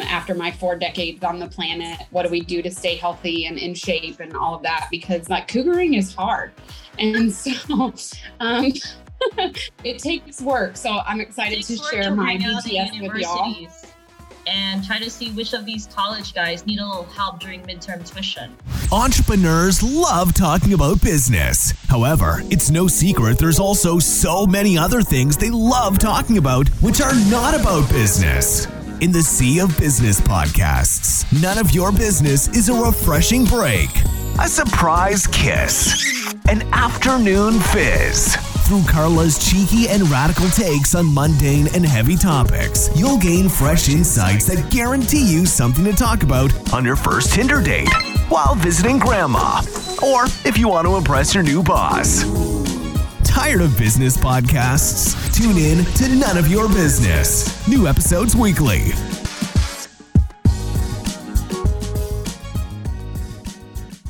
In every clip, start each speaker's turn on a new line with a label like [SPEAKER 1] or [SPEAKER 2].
[SPEAKER 1] after my four decades on the planet. What do we do to stay healthy and in shape and all of that? Because like cougaring is hard. And so um, it takes work. So I'm excited to share my BTS with y'all
[SPEAKER 2] and try to see which of these college guys need a little help during midterm tuition.
[SPEAKER 3] Entrepreneurs love talking about business. However, it's no secret there's also so many other things they love talking about which are not about business. In the sea of business podcasts, none of your business is a refreshing break, a surprise kiss, an afternoon fizz. Through Carla's cheeky and radical takes on mundane and heavy topics, you'll gain fresh insights that guarantee you something to talk about on your first Tinder date, while visiting grandma, or if you want to impress your new boss. Tired of business podcasts? Tune in to None of Your Business. New episodes weekly.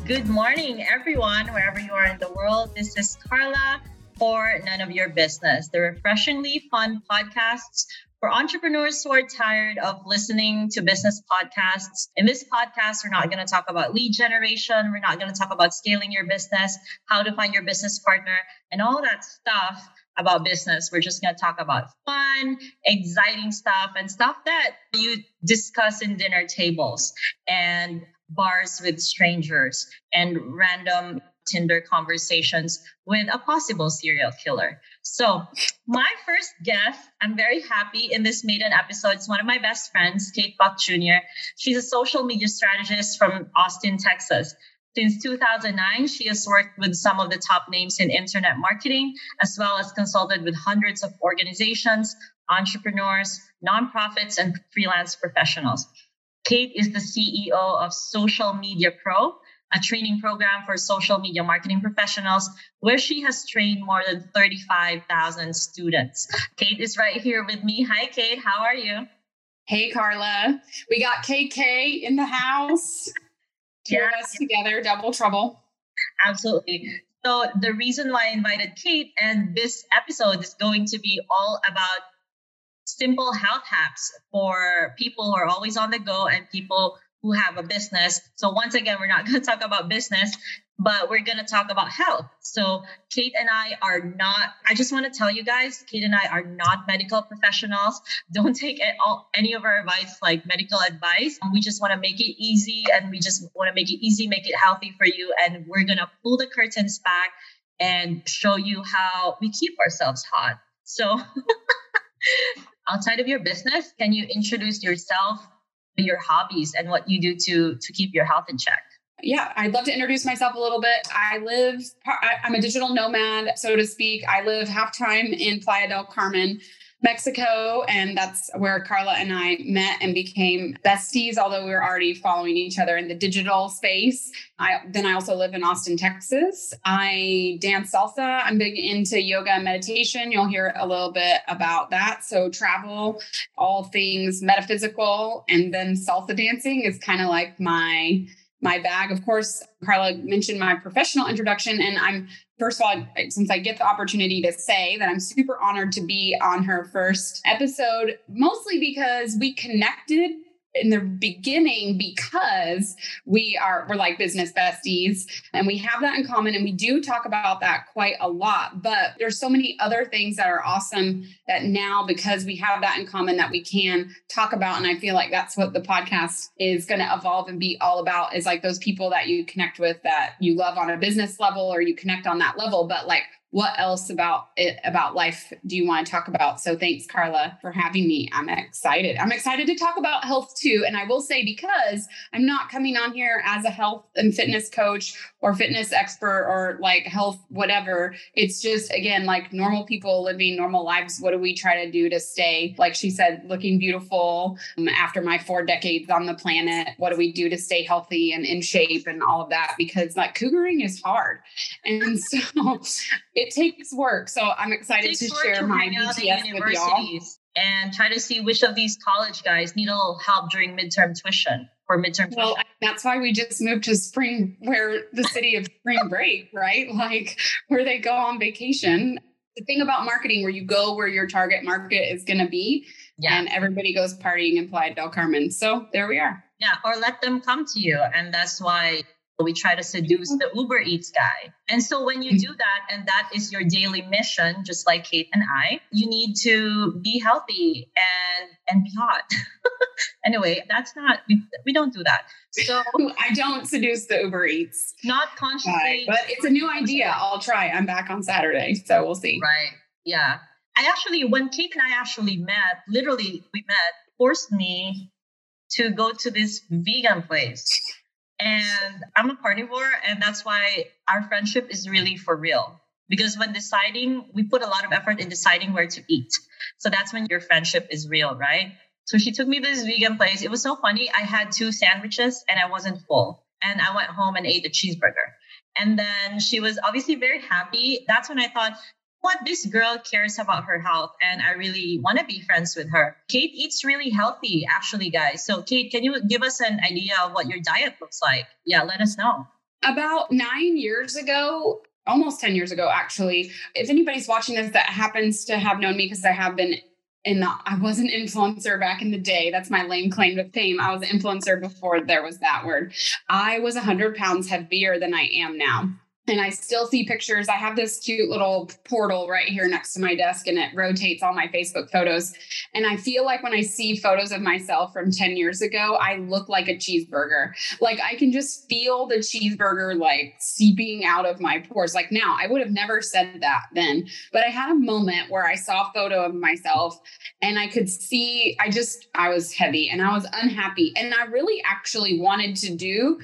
[SPEAKER 2] Good morning, everyone, wherever you are in the world. This is Carla for None of Your Business, the refreshingly fun podcasts for entrepreneurs who are tired of listening to business podcasts. In this podcast, we're not going to talk about lead generation. We're not going to talk about scaling your business, how to find your business partner, and all that stuff about business. We're just going to talk about fun, exciting stuff, and stuff that you discuss in dinner tables and bars with strangers and random Tinder conversations with a possible serial killer. So, my first guest, I'm very happy in this maiden episode. It's one of my best friends, Kate Buck Jr. She's a social media strategist from Austin, Texas. Since 2009, she has worked with some of the top names in internet marketing, as well as consulted with hundreds of organizations, entrepreneurs, nonprofits, and freelance professionals. Kate is the CEO of Social Media Pro, a training program for social media marketing professionals where she has trained more than 35,000 students. Kate is right here with me. Hi, Kate. How are you?
[SPEAKER 1] Hey, Carla. We got KK in the house. Two yeah. of us together, double trouble.
[SPEAKER 2] Absolutely. So, the reason why I invited Kate and this episode is going to be all about simple health hacks for people who are always on the go and people who have a business. So once again, we're not going to talk about business, but we're going to talk about health. So Kate and I are not, I just want to tell you guys, Kate and I are not medical professionals. Don't take all, any of our advice like medical advice. We just want to make it easy and we just want to make it easy, make it healthy for you. And we're going to pull the curtains back and show you how we keep ourselves hot. So outside of your business, can you introduce yourself your hobbies and what you do to to keep your health in check
[SPEAKER 1] yeah, I'd love to introduce myself a little bit. I live, I'm a digital nomad, so to speak. I live half time in Playa del Carmen, Mexico, and that's where Carla and I met and became besties, although we were already following each other in the digital space. I then I also live in Austin, Texas. I dance salsa. I'm big into yoga and meditation. You'll hear a little bit about that. So travel, all things metaphysical, and then salsa dancing is kind of like my my bag. Of course, Carla mentioned my professional introduction, and I'm first of all, since I get the opportunity to say that I'm super honored to be on her first episode, mostly because we connected in the beginning because we are we're like business besties and we have that in common and we do talk about that quite a lot but there's so many other things that are awesome that now because we have that in common that we can talk about. And i feel like that's what the podcast is going to evolve and be all about is like those people that you connect with that you love on a business level or you connect on that level but like what else about it about life do you want to talk about? So thanks carla for having me. I'm excited. I'm excited to talk about health too. And i will say because i'm not coming on here as a health and fitness coach or fitness expert or like health whatever. It's just again like normal people living normal lives what do we try to do to stay like she said looking beautiful um, after my four decades on the planet? What do we do to stay healthy and in shape and all of that? Because like cougaring is hard. And so it takes work. So I'm excited to share to my BTS with y'all.
[SPEAKER 2] And try to see which of these college guys need a little help during midterm tuition for midterm
[SPEAKER 1] well, tuition. that's why we just moved to spring, where the city of spring break, right? Like where they go on vacation. The thing about marketing, where you go where your target market is going to be, Yeah. And everybody goes partying in Playa del Carmen. So there we are.
[SPEAKER 2] Yeah. Or let them come to you. And that's why we try to seduce the Uber Eats guy. And so when you do that, and that is your daily mission, just like Kate and I, you need to be healthy and and be hot. anyway, that's not we, we don't do that. So
[SPEAKER 1] I don't seduce the Uber Eats.
[SPEAKER 2] Not consciously.
[SPEAKER 1] But it's a new idea. I'll try. I'm back on Saturday, so we'll see.
[SPEAKER 2] Right. Yeah. I actually, when Kate and I actually met, literally we met, forced me to go to this vegan place and I'm a carnivore, and that's why our friendship is really for real. Because when deciding, we put a lot of effort in deciding where to eat. So that's when your friendship is real, right? So she took me to this vegan place. It was so funny. I had two sandwiches and I wasn't full. And I went home and ate a cheeseburger. And then she was obviously very happy. That's when I thought, what this girl cares about her health and I really want to be friends with her. Kate eats really healthy, actually, guys. So, Kate, can you give us an idea of what your diet looks like? Yeah, let us know.
[SPEAKER 1] About nine years ago, almost 10 years ago, actually, if anybody's watching this that happens to have known me, because I have been in the, I was an influencer back in the day. That's my lame claim to fame. I was an influencer before there was that word. I was 100 pounds heavier than I am now and I still see pictures. I have this cute little portal right here next to my desk and it rotates all my Facebook photos. And I feel like when I see photos of myself from 10 years ago, I look like a cheeseburger. Like I can just feel the cheeseburger like seeping out of my pores. Like now, I would have never said that then, but I had a moment where I saw a photo of myself and I could see, I just, I was heavy and I was unhappy. And I really actually wanted to do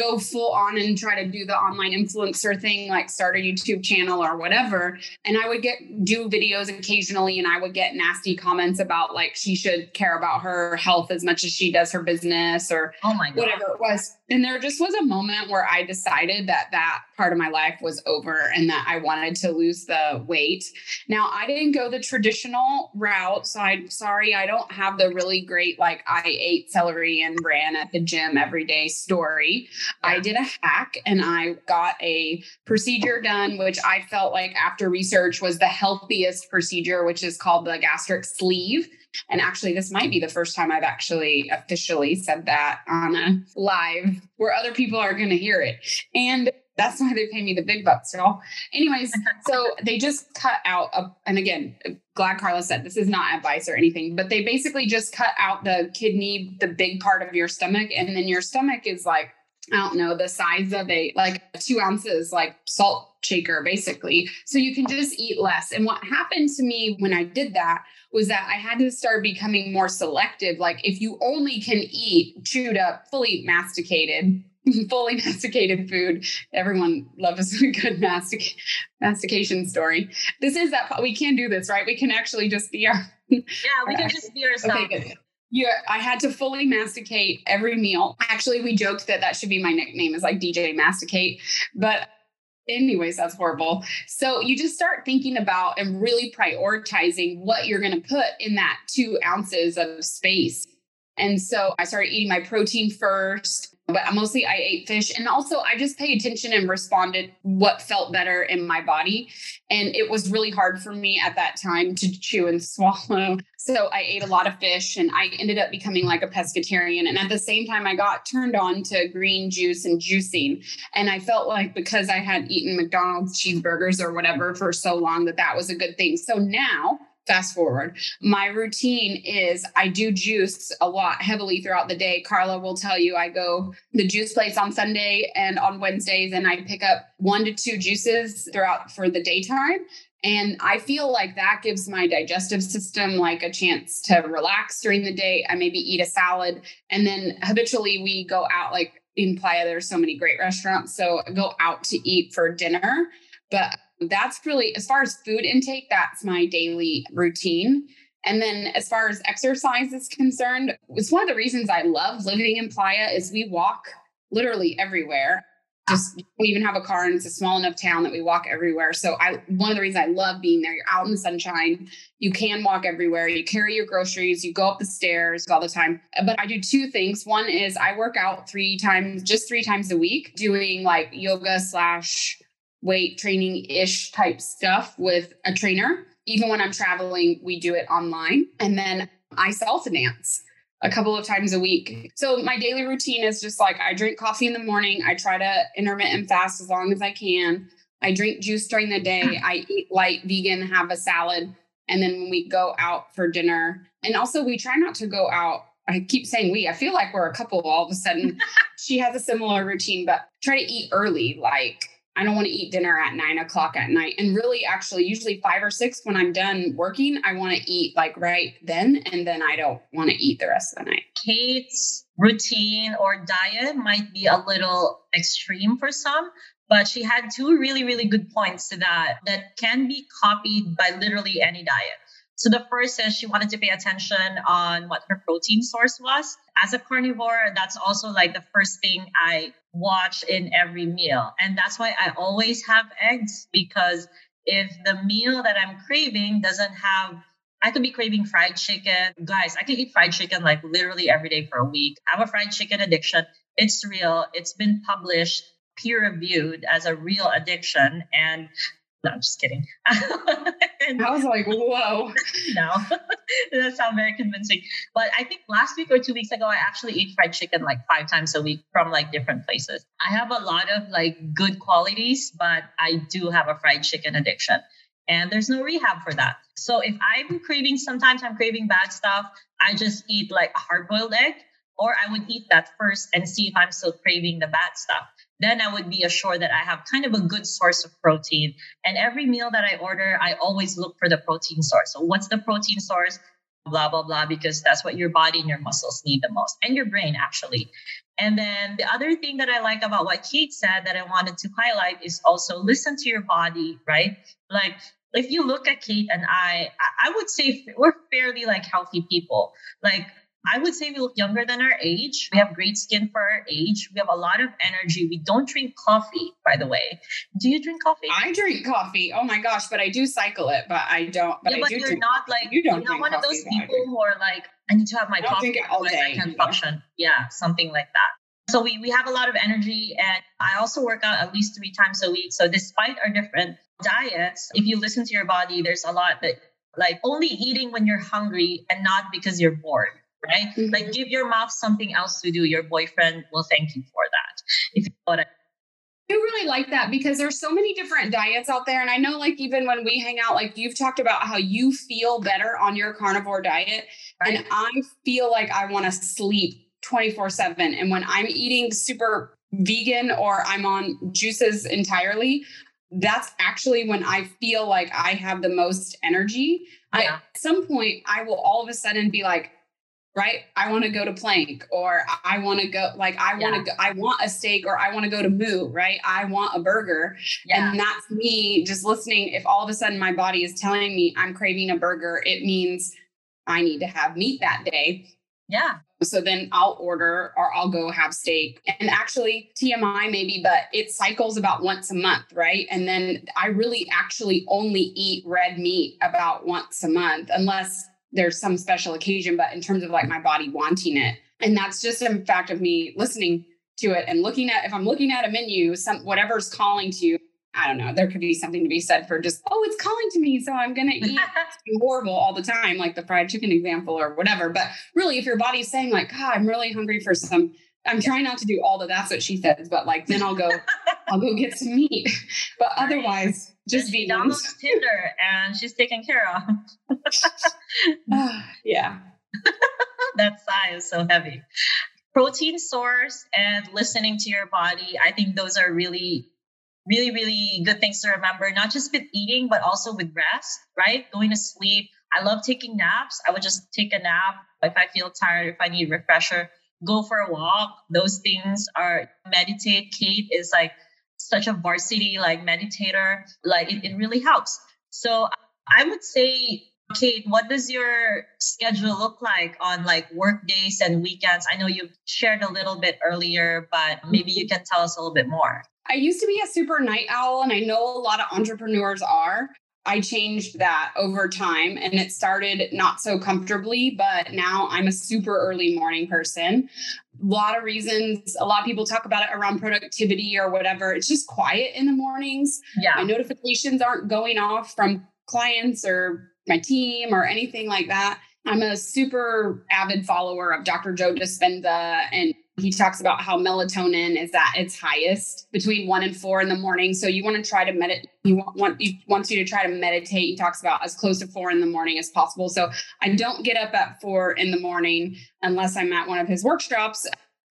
[SPEAKER 1] go full on and try to do the online influencer thing, like start a YouTube channel or whatever. And I would get do videos occasionally and I would get nasty comments about like she should care about her health as much as she does her business or
[SPEAKER 2] oh my God.
[SPEAKER 1] whatever it was. And there just was a moment where I decided that that part of my life was over and that I wanted to lose the weight. Now, I didn't go the traditional route. So I'm sorry, I don't have the really great, like, I ate celery and ran at the gym every day story. Yeah. I did a hack and I got a procedure done, which I felt like after research was the healthiest procedure, which is called the gastric sleeve. And actually, this might be the first time I've actually officially said that on a live where other people are going to hear it. And that's why they pay me the big bucks, y'all. Anyways, so they just cut out, a, and again, glad Carla said this is not advice or anything, but they basically just cut out the kidney, the big part of your stomach, and then your stomach is like I don't know, the size of a like two ounces, like salt shaker, basically. So you can just eat less. And what happened to me when I did that was that I had to start becoming more selective. Like if you only can eat chewed up, fully masticated, fully masticated food. Everyone loves a good mastic- mastication story. This is that we can do this, right? We can actually just be our.
[SPEAKER 2] yeah, we can just be ourselves. Okay, good.
[SPEAKER 1] Yeah, I had to fully masticate every meal. Actually, we joked that that should be my nickname is like DJ Masticate, but anyways, that's horrible. So you just start thinking about and really prioritizing what you're going to put in that two ounces of space. And so I started eating my protein first but mostly I ate fish. And also I just paid attention and responded what felt better in my body. And it was really hard for me at that time to chew and swallow. So I ate a lot of fish and I ended up becoming like a pescatarian. And at the same time, I got turned on to green juice and juicing. And I felt like because I had eaten McDonald's cheeseburgers or whatever for so long that that was a good thing. So now fast forward. My routine is I do juice a lot heavily throughout the day. Carla will tell you I go the juice place on Sunday and on Wednesdays and I pick up one to two juices throughout for the daytime. And I feel like that gives my digestive system like a chance to relax during the day. I maybe eat a salad and then habitually we go out like in Playa, there's so many great restaurants. So I go out to eat for dinner. But that's really, as far as food intake, that's my daily routine. And then as far as exercise is concerned, it's one of the reasons I love living in Playa is we walk literally everywhere. Just don't even have a car and it's a small enough town that we walk everywhere. So I one of the reasons I love being there, you're out in the sunshine, you can walk everywhere, you carry your groceries, you go up the stairs all the time. But I do two things. One is I work out three times, just three times a week, doing like yoga slash weight training ish type stuff with a trainer. Even when I'm traveling, we do it online. And then I salsa dance a couple of times a week. So my daily routine is just like I drink coffee in the morning. I try to intermittent fast as long as I can. I drink juice during the day. I eat light vegan, have a salad. And then when we go out for dinner, and also we try not to go out. I keep saying we, I feel like we're a couple all of a sudden. she has a similar routine, but try to eat early. Like I don't want to eat dinner at nine o'clock at night. And really, actually, usually five or six when I'm done working, I want to eat like right then. And then I don't want to eat the rest of the night.
[SPEAKER 2] Kate's routine or diet might be a little extreme for some, but she had two really, really good points to that that can be copied by literally any diet. So the first is she wanted to pay attention on what her protein source was. As a carnivore, that's also like the first thing I watch in every meal. And that's why I always have eggs because if the meal that I'm craving doesn't have I could be craving fried chicken. Guys, I can eat fried chicken like literally every day for a week. I have a fried chicken addiction. It's real. It's been published, peer reviewed as a real addiction. And no, I'm just kidding.
[SPEAKER 1] I was like, whoa.
[SPEAKER 2] no, that sounds very convincing. But I think last week or two weeks ago, I actually ate fried chicken like five times a week from like different places. I have a lot of like good qualities, but I do have a fried chicken addiction. And there's no rehab for that. So if I'm craving, sometimes I'm craving bad stuff, I just eat like a hard boiled egg, or I would eat that first and see if I'm still craving the bad stuff then I would be assured that I have kind of a good source of protein. And every meal that I order, I always look for the protein source. So, what's the protein source? Blah, blah, blah, because that's what your body and your muscles need the most, and your brain actually. And then the other thing that I like about what Kate said that I wanted to highlight is also listen to your body, right? Like, if you look at Kate and I, I would say we're fairly like healthy people. Like I would say we look younger than our age. We have great skin for our age. We have a lot of energy. We don't drink coffee, by the way. Do you drink coffee?
[SPEAKER 1] I drink coffee. Oh my gosh, but I do cycle it, but I don't. But,
[SPEAKER 2] yeah,
[SPEAKER 1] I
[SPEAKER 2] but
[SPEAKER 1] do
[SPEAKER 2] you're not like you don't you're not one of those people who are like, I need to have my
[SPEAKER 1] I
[SPEAKER 2] coffee.
[SPEAKER 1] all day,
[SPEAKER 2] I can function. Yeah, something like that. So we we have a lot of energy, and I also work out at least three times a week. So despite our different diets, if you listen to your body, there's a lot that like only eating when you're hungry and not because you're bored right?
[SPEAKER 1] Mhm.
[SPEAKER 2] Like give your mouth something else to do. Your boyfriend will thank you for that. If you know I
[SPEAKER 1] I really like that because there's so many different diets out there. And I know, like, even when we hang out, like, you've talked about how you feel better on your carnivore diet.
[SPEAKER 2] Right.
[SPEAKER 1] And I feel like I want to sleep 24 7. And when I'm eating super vegan or I'm on juices entirely, that's actually when I feel like I have the most energy. I, at some point, I will all of a sudden be like, right? I want to go to plank or i want to go like i want to
[SPEAKER 2] Yeah.
[SPEAKER 1] go i want a steak or i want to go to moo right? I want a burger.
[SPEAKER 2] Yeah.
[SPEAKER 1] and that's me just listening. If all of a sudden my body is telling me i'm craving a burger it means i need to have meat that day.
[SPEAKER 2] Yeah.
[SPEAKER 1] so then i'll order or i'll go have steak. And actually tmi maybe but it cycles about once a month right? And then i really actually only eat red meat about once a month unless there's some special occasion but in terms of like my body wanting it and that's just a fact of me listening to it and looking at if i'm looking at a menu some whatever's calling to you i don't know there could be something to be said for just oh it's calling to me so i'm gonna eat horrible all the time, like the fried chicken example or whatever. But really, if your body's saying like, God, I'm really hungry for some, I'm trying not to do all the that's what she says, but like then I'll go, I'll go get some meat. But otherwise, just vegans.
[SPEAKER 2] downloads Tinder and she's taken care of.
[SPEAKER 1] Ah, yeah.
[SPEAKER 2] that sigh is so heavy. Protein source and listening to your body. I think those are really, really, really good things to remember, not just with eating, but also with rest, right? Going to sleep. I love taking naps. I would just take a nap if I feel tired, if I need refresher, go for a walk. Those things are meditate. Kate is like such a varsity like meditator. Like it, it really helps. So I would say Kate, what does your schedule look like on like work days and weekends? I know you shared a little bit earlier, but maybe you can tell us a little bit more.
[SPEAKER 1] I used to be a super night owl, and I know a lot of entrepreneurs are. I changed that over time and it started not so comfortably, but now I'm a super early morning person. A lot of reasons, a lot of people talk about it around productivity or whatever. It's just quiet in the mornings.
[SPEAKER 2] Yeah.
[SPEAKER 1] My notifications aren't going off from clients or my team or anything like that. I'm a super avid follower of Dr. Joe Dispenza, and he talks about how melatonin is at its highest between one and four in the morning. So you want to try to meditate. He want, he wants you to try to meditate. He talks about as close to four in the morning as possible. So I don't get up at four in the morning unless I'm at one of his workshops.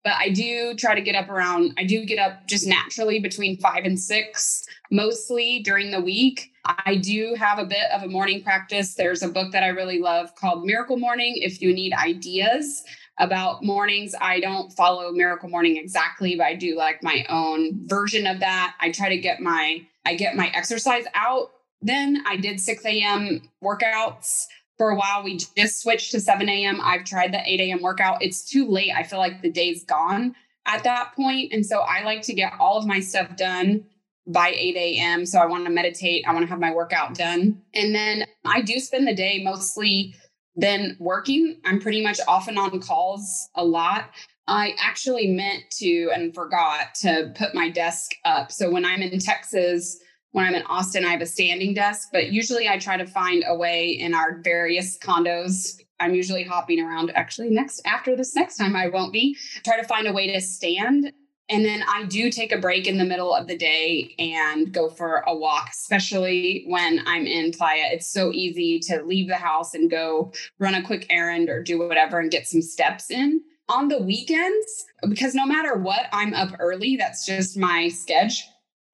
[SPEAKER 1] But I do try to get up around. I do get up just naturally between five and six, mostly during the week. I do have a bit of a morning practice. There's a book that I really love called Miracle Morning. If you need ideas about mornings, I don't follow Miracle Morning exactly, but I do like my own version of that. I try to get my I get my exercise out. Then I did 6 a.m. workouts for a while. We just switched to 7 a.m. I've tried the 8 a.m. workout. It's too late. I feel like the day's gone at that point. And so I like to get all of my stuff done by 8 a.m. So I want to meditate. I want to have my workout done. And then I do spend the day mostly then working. I'm pretty much off and on calls a lot. I actually meant to and forgot to put my desk up. So when I'm in Texas, when I'm in Austin, I have a standing desk, but usually I try to find a way in our various condos. I'm usually hopping around. Actually, next after this next time, I won't be. Try to find a way to stand and then I do take a break in the middle of the day and go for a walk, especially when I'm in Playa. It's so easy to leave the house and go run a quick errand or do whatever and get some steps in. On the weekends, because no matter what, I'm up early. That's just my sketch.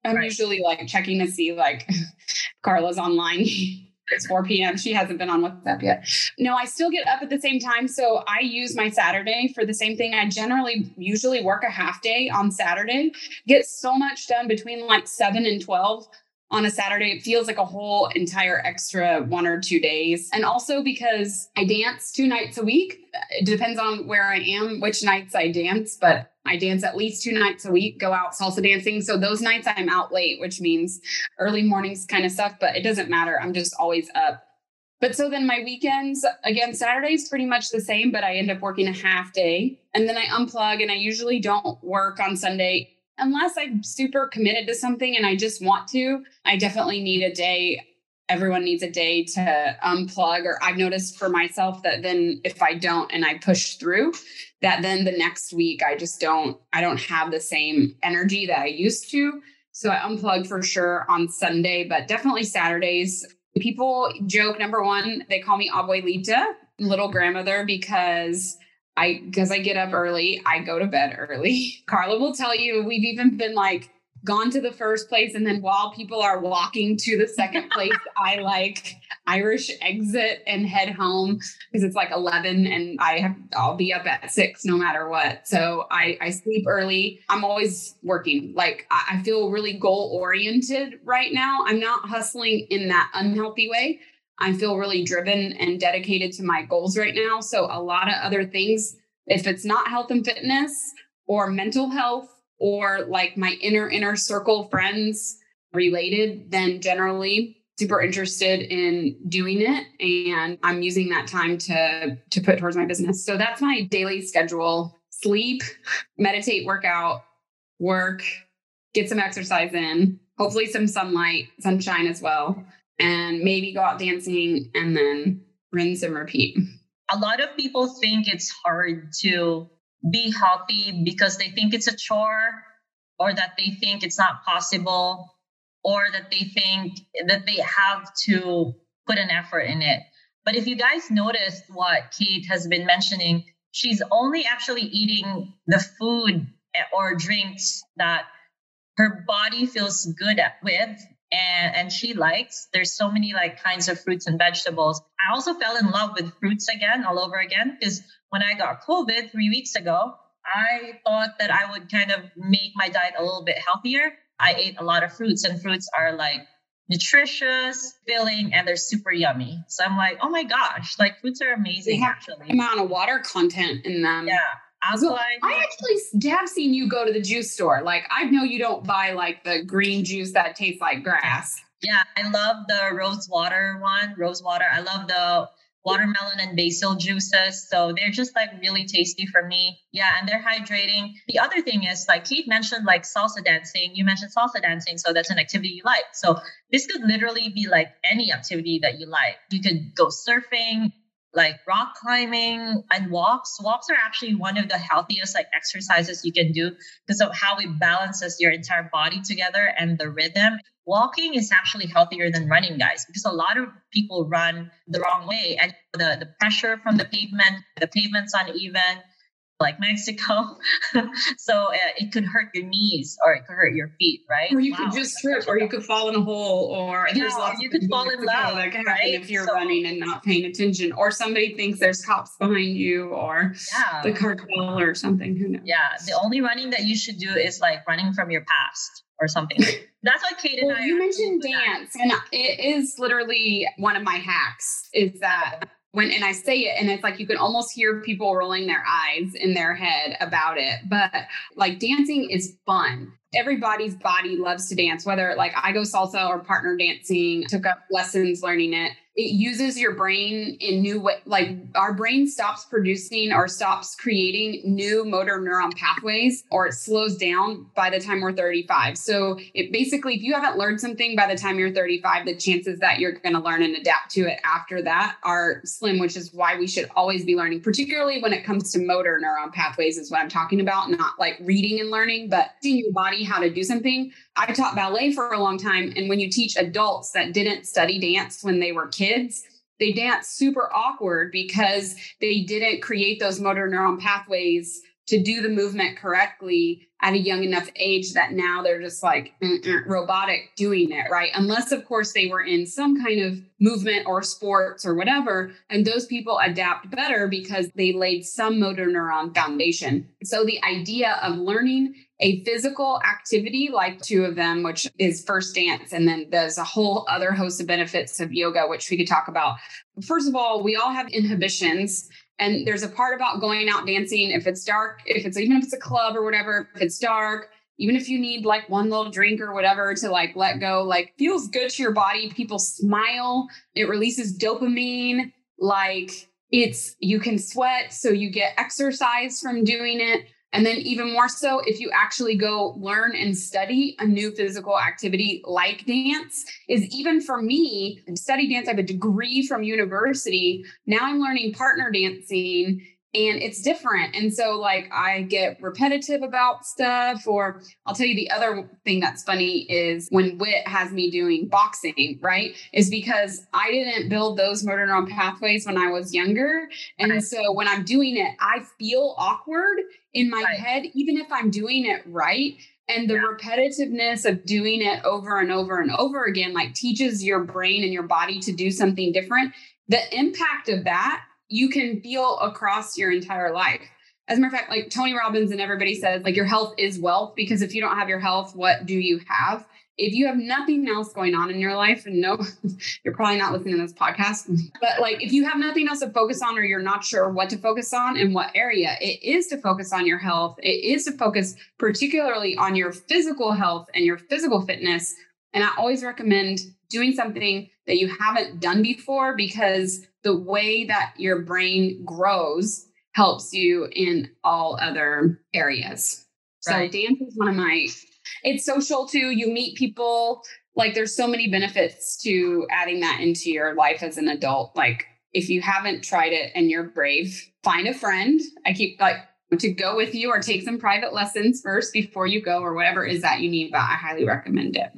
[SPEAKER 1] I'm right. usually like checking to see like Carla's online it's 4 p.m. She hasn't been on WhatsApp yet. No, I still get up at the same time. So I use my Saturday for the same thing. I generally usually work a half day on Saturday, get so much done between like 7 and 12 on a Saturday. It feels like a whole entire extra one or two days. And also because I dance two nights a week. It depends on where I am, which nights I dance, but I dance at least two nights a week, go out salsa dancing. So those nights I'm out late, which means early mornings kind of stuff, but it doesn't matter. I'm just always up. But so then my weekends, again, Saturday is pretty much the same, but I end up working a half day. And then I unplug and I usually don't work on Sunday unless I'm super committed to something and I just want to. I definitely need a day everyone needs a day to unplug or i've noticed for myself that then if i don't and i push through that then the next week i just don't i don't have the same energy that i used to so i unplug for sure on sunday but definitely saturdays people joke number one they call me abuelita little grandmother because I because I get up early, I go to bed early. Carla will tell you we've even been like gone to the first place and then while people are walking to the second place i like irish exit and head home because it's like 11 and i have i'll be up at 6 no matter what. So i i sleep early. I'm always working. Like i, I feel really goal oriented right now. I'm not hustling in that unhealthy way. I feel really driven and dedicated to my goals right now. So a lot of other things if it's not health and fitness or mental health or like my inner inner circle friends related, then generally super interested in doing it and I'm using that time to to put towards my business. So that's my daily schedule. Sleep, meditate, workout, work, get some exercise in, hopefully some sunlight, sunshine as well, and maybe go out dancing and then rinse and repeat.
[SPEAKER 2] A lot of people think it's hard to be healthy because they think it's a chore or that they think it's not possible or that they think that they have to put an effort in it. But if you guys noticed what Kate has been mentioning, she's only actually eating the food or drinks that her body feels good at, with and, and she likes. There's so many like kinds of fruits and vegetables. I also fell in love with fruits again, all over again, because when I got COVID three weeks ago, I thought that I would kind of make my diet a little bit healthier. I ate a lot of fruits, and fruits are like nutritious, filling, and they're super yummy. So I'm like, oh my gosh, like fruits are amazing.
[SPEAKER 1] They have
[SPEAKER 2] actually,
[SPEAKER 1] amount of water content in them.
[SPEAKER 2] Yeah. I was like,
[SPEAKER 1] I actually have seen you go to the juice store. Like, I know you don't buy like the green juice that tastes like grass.
[SPEAKER 2] Yeah, I love the rose water one, rose water. I love the watermelon and basil juices. So they're just like really tasty for me. Yeah, and they're hydrating. The other thing is like Keith mentioned like salsa dancing. You mentioned salsa dancing, so that's an activity you like. So this could literally be like any activity that you like. You could go surfing, like rock climbing and walks. Walks are actually one of the healthiest like exercises you can do because of how it balances your entire body together and the rhythm. Walking is actually healthier than running, guys, because a lot of people run the wrong way and the, the pressure from the pavement, the pavement's uneven, like Mexico. so uh, it could hurt your knees or it could hurt your feet, right?
[SPEAKER 1] Or you wow. could just trip or you could fall in a hole or
[SPEAKER 2] yeah, there's lots you could fall in love. That can right?
[SPEAKER 1] if you're so, running and not paying attention or somebody thinks there's cops behind you or yeah. the cartel or something. Who knows?
[SPEAKER 2] Yeah. The only running that you should do is like running from your past or something. That's what Kate and
[SPEAKER 1] well,
[SPEAKER 2] I.
[SPEAKER 1] You mentioned dance, that. and it is literally one of my hacks. Is that when and I say it and it's like you can almost hear people rolling their eyes in their head about it. But like dancing is fun. Everybody's body loves to dance, whether like I go salsa or partner dancing, took up lessons learning it it uses your brain in new way like our brain stops producing or stops creating new motor neuron pathways or it slows down by the time we're 35 so it basically if you haven't learned something by the time you're 35 the chances that you're going to learn and adapt to it after that are slim which is why we should always be learning particularly when it comes to motor neuron pathways is what i'm talking about not like reading and learning but teaching your body how to do something i taught ballet for a long time and when you teach adults that didn't study dance when they were kids they dance super awkward because they didn't create those motor neuron pathways to do the movement correctly at a young enough age that now they're just like robotic doing it, right? Unless, of course, they were in some kind of movement or sports or whatever. And those people adapt better because they laid some motor neuron foundation. So the idea of learning a physical activity like two of them, which is first dance, and then there's a whole other host of benefits of yoga, which we could talk about. First of all, we all have inhibitions and there's a part about going out dancing if it's dark, if it's even if it's a club or whatever, if it's dark, even if you need like one little drink or whatever to like let go, like feels good to your body. People smile, it releases dopamine, like it's you can sweat, so you get exercise from doing it. And then, even more so, if you actually go learn and study a new physical activity like dance, is even for me, study dance, I have a degree from university. Now I'm learning partner dancing and it's different. And so, like, I get repetitive about stuff. Or I'll tell you the other thing that's funny is when Whit has me doing boxing, right? Is because I didn't build those motor neuron pathways when I was younger. And right. so, when I'm doing it, I feel awkward in my right. head, even if I'm doing it right. And the yeah. repetitiveness of doing it over and over and over again, like, teaches your brain and your body to do something different. The impact of that you can feel across your entire life. As a matter of fact, like Tony Robbins and everybody says, like your health is wealth because if you don't have your health, what do you have? If you have nothing else going on in your life, and no, you're probably not listening to this podcast, but like if you have nothing else to focus on or you're not sure what to focus on in what area, it is to focus on your health. It is to focus particularly on your physical health and your physical fitness. And I always recommend doing something that you haven't done before because the way that your brain grows helps you in all other areas. Right. So dance is one of my it's social too. You meet people like there's so many benefits to adding that into your life as an adult. Like if you haven't tried it and you're brave, find a friend. I keep like to go with you or take some private lessons first before you go or whatever is that you need, but I highly recommend it.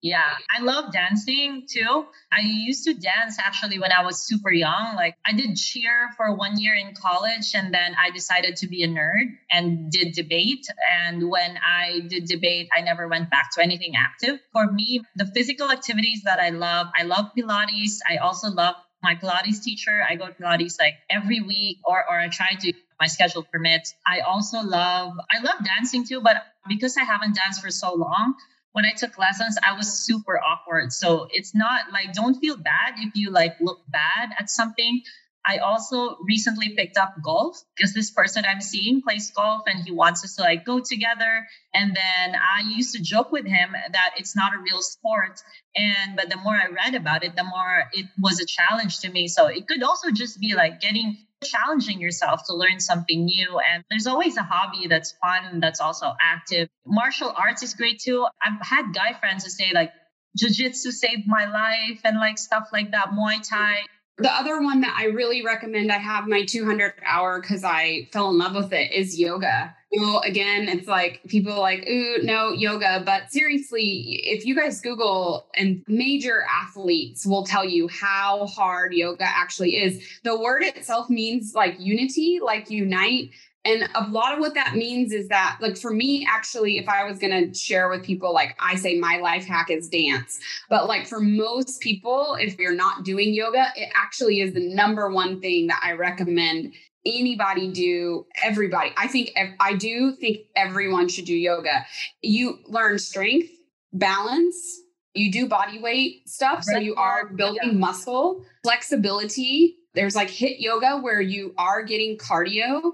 [SPEAKER 2] Yeah, I love dancing too. I used to dance actually when I was super young. Like I did cheer for one year in college and then I decided to be a nerd and did debate. And when I did debate, I never went back to anything active. For me, the physical activities that I love, I love Pilates. I also love my Pilates teacher. I go to Pilates like every week or or I try to my schedule permits. I also love I love dancing too, but because I haven't danced for so long, when I took lessons, I was super awkward. So it's not like, don't feel bad if you like look bad at something. I also recently picked up golf because this person I'm seeing plays golf and he wants us to like go together. And then I used to joke with him that it's not a real sport. And but the more I read about it, the more it was a challenge to me. So it could also just be like getting challenging yourself to learn something new. And there's always a hobby that's fun, that's also active. Martial arts is great too. I've had guy friends who say like, jujitsu saved my life and like stuff like that, Muay Thai.
[SPEAKER 1] The other one that I really recommend, I have my 200 hour because I fell in love with it, is yoga. Know, again, it's like people like, ooh, no, yoga. But seriously, if you guys Google and major athletes will tell you how hard yoga actually is. The word itself means like unity, like unite. And a lot of what that means is that, like, for me, actually, if I was going to share with people, like, I say my life hack is dance. But, like, for most people, if you're not doing yoga, it actually is the number one thing that I recommend anybody do everybody. I think i do think everyone should do yoga. You learn strength balance you do body weight stuff so you are building muscle flexibility. There's like HIIT yoga where you are getting cardio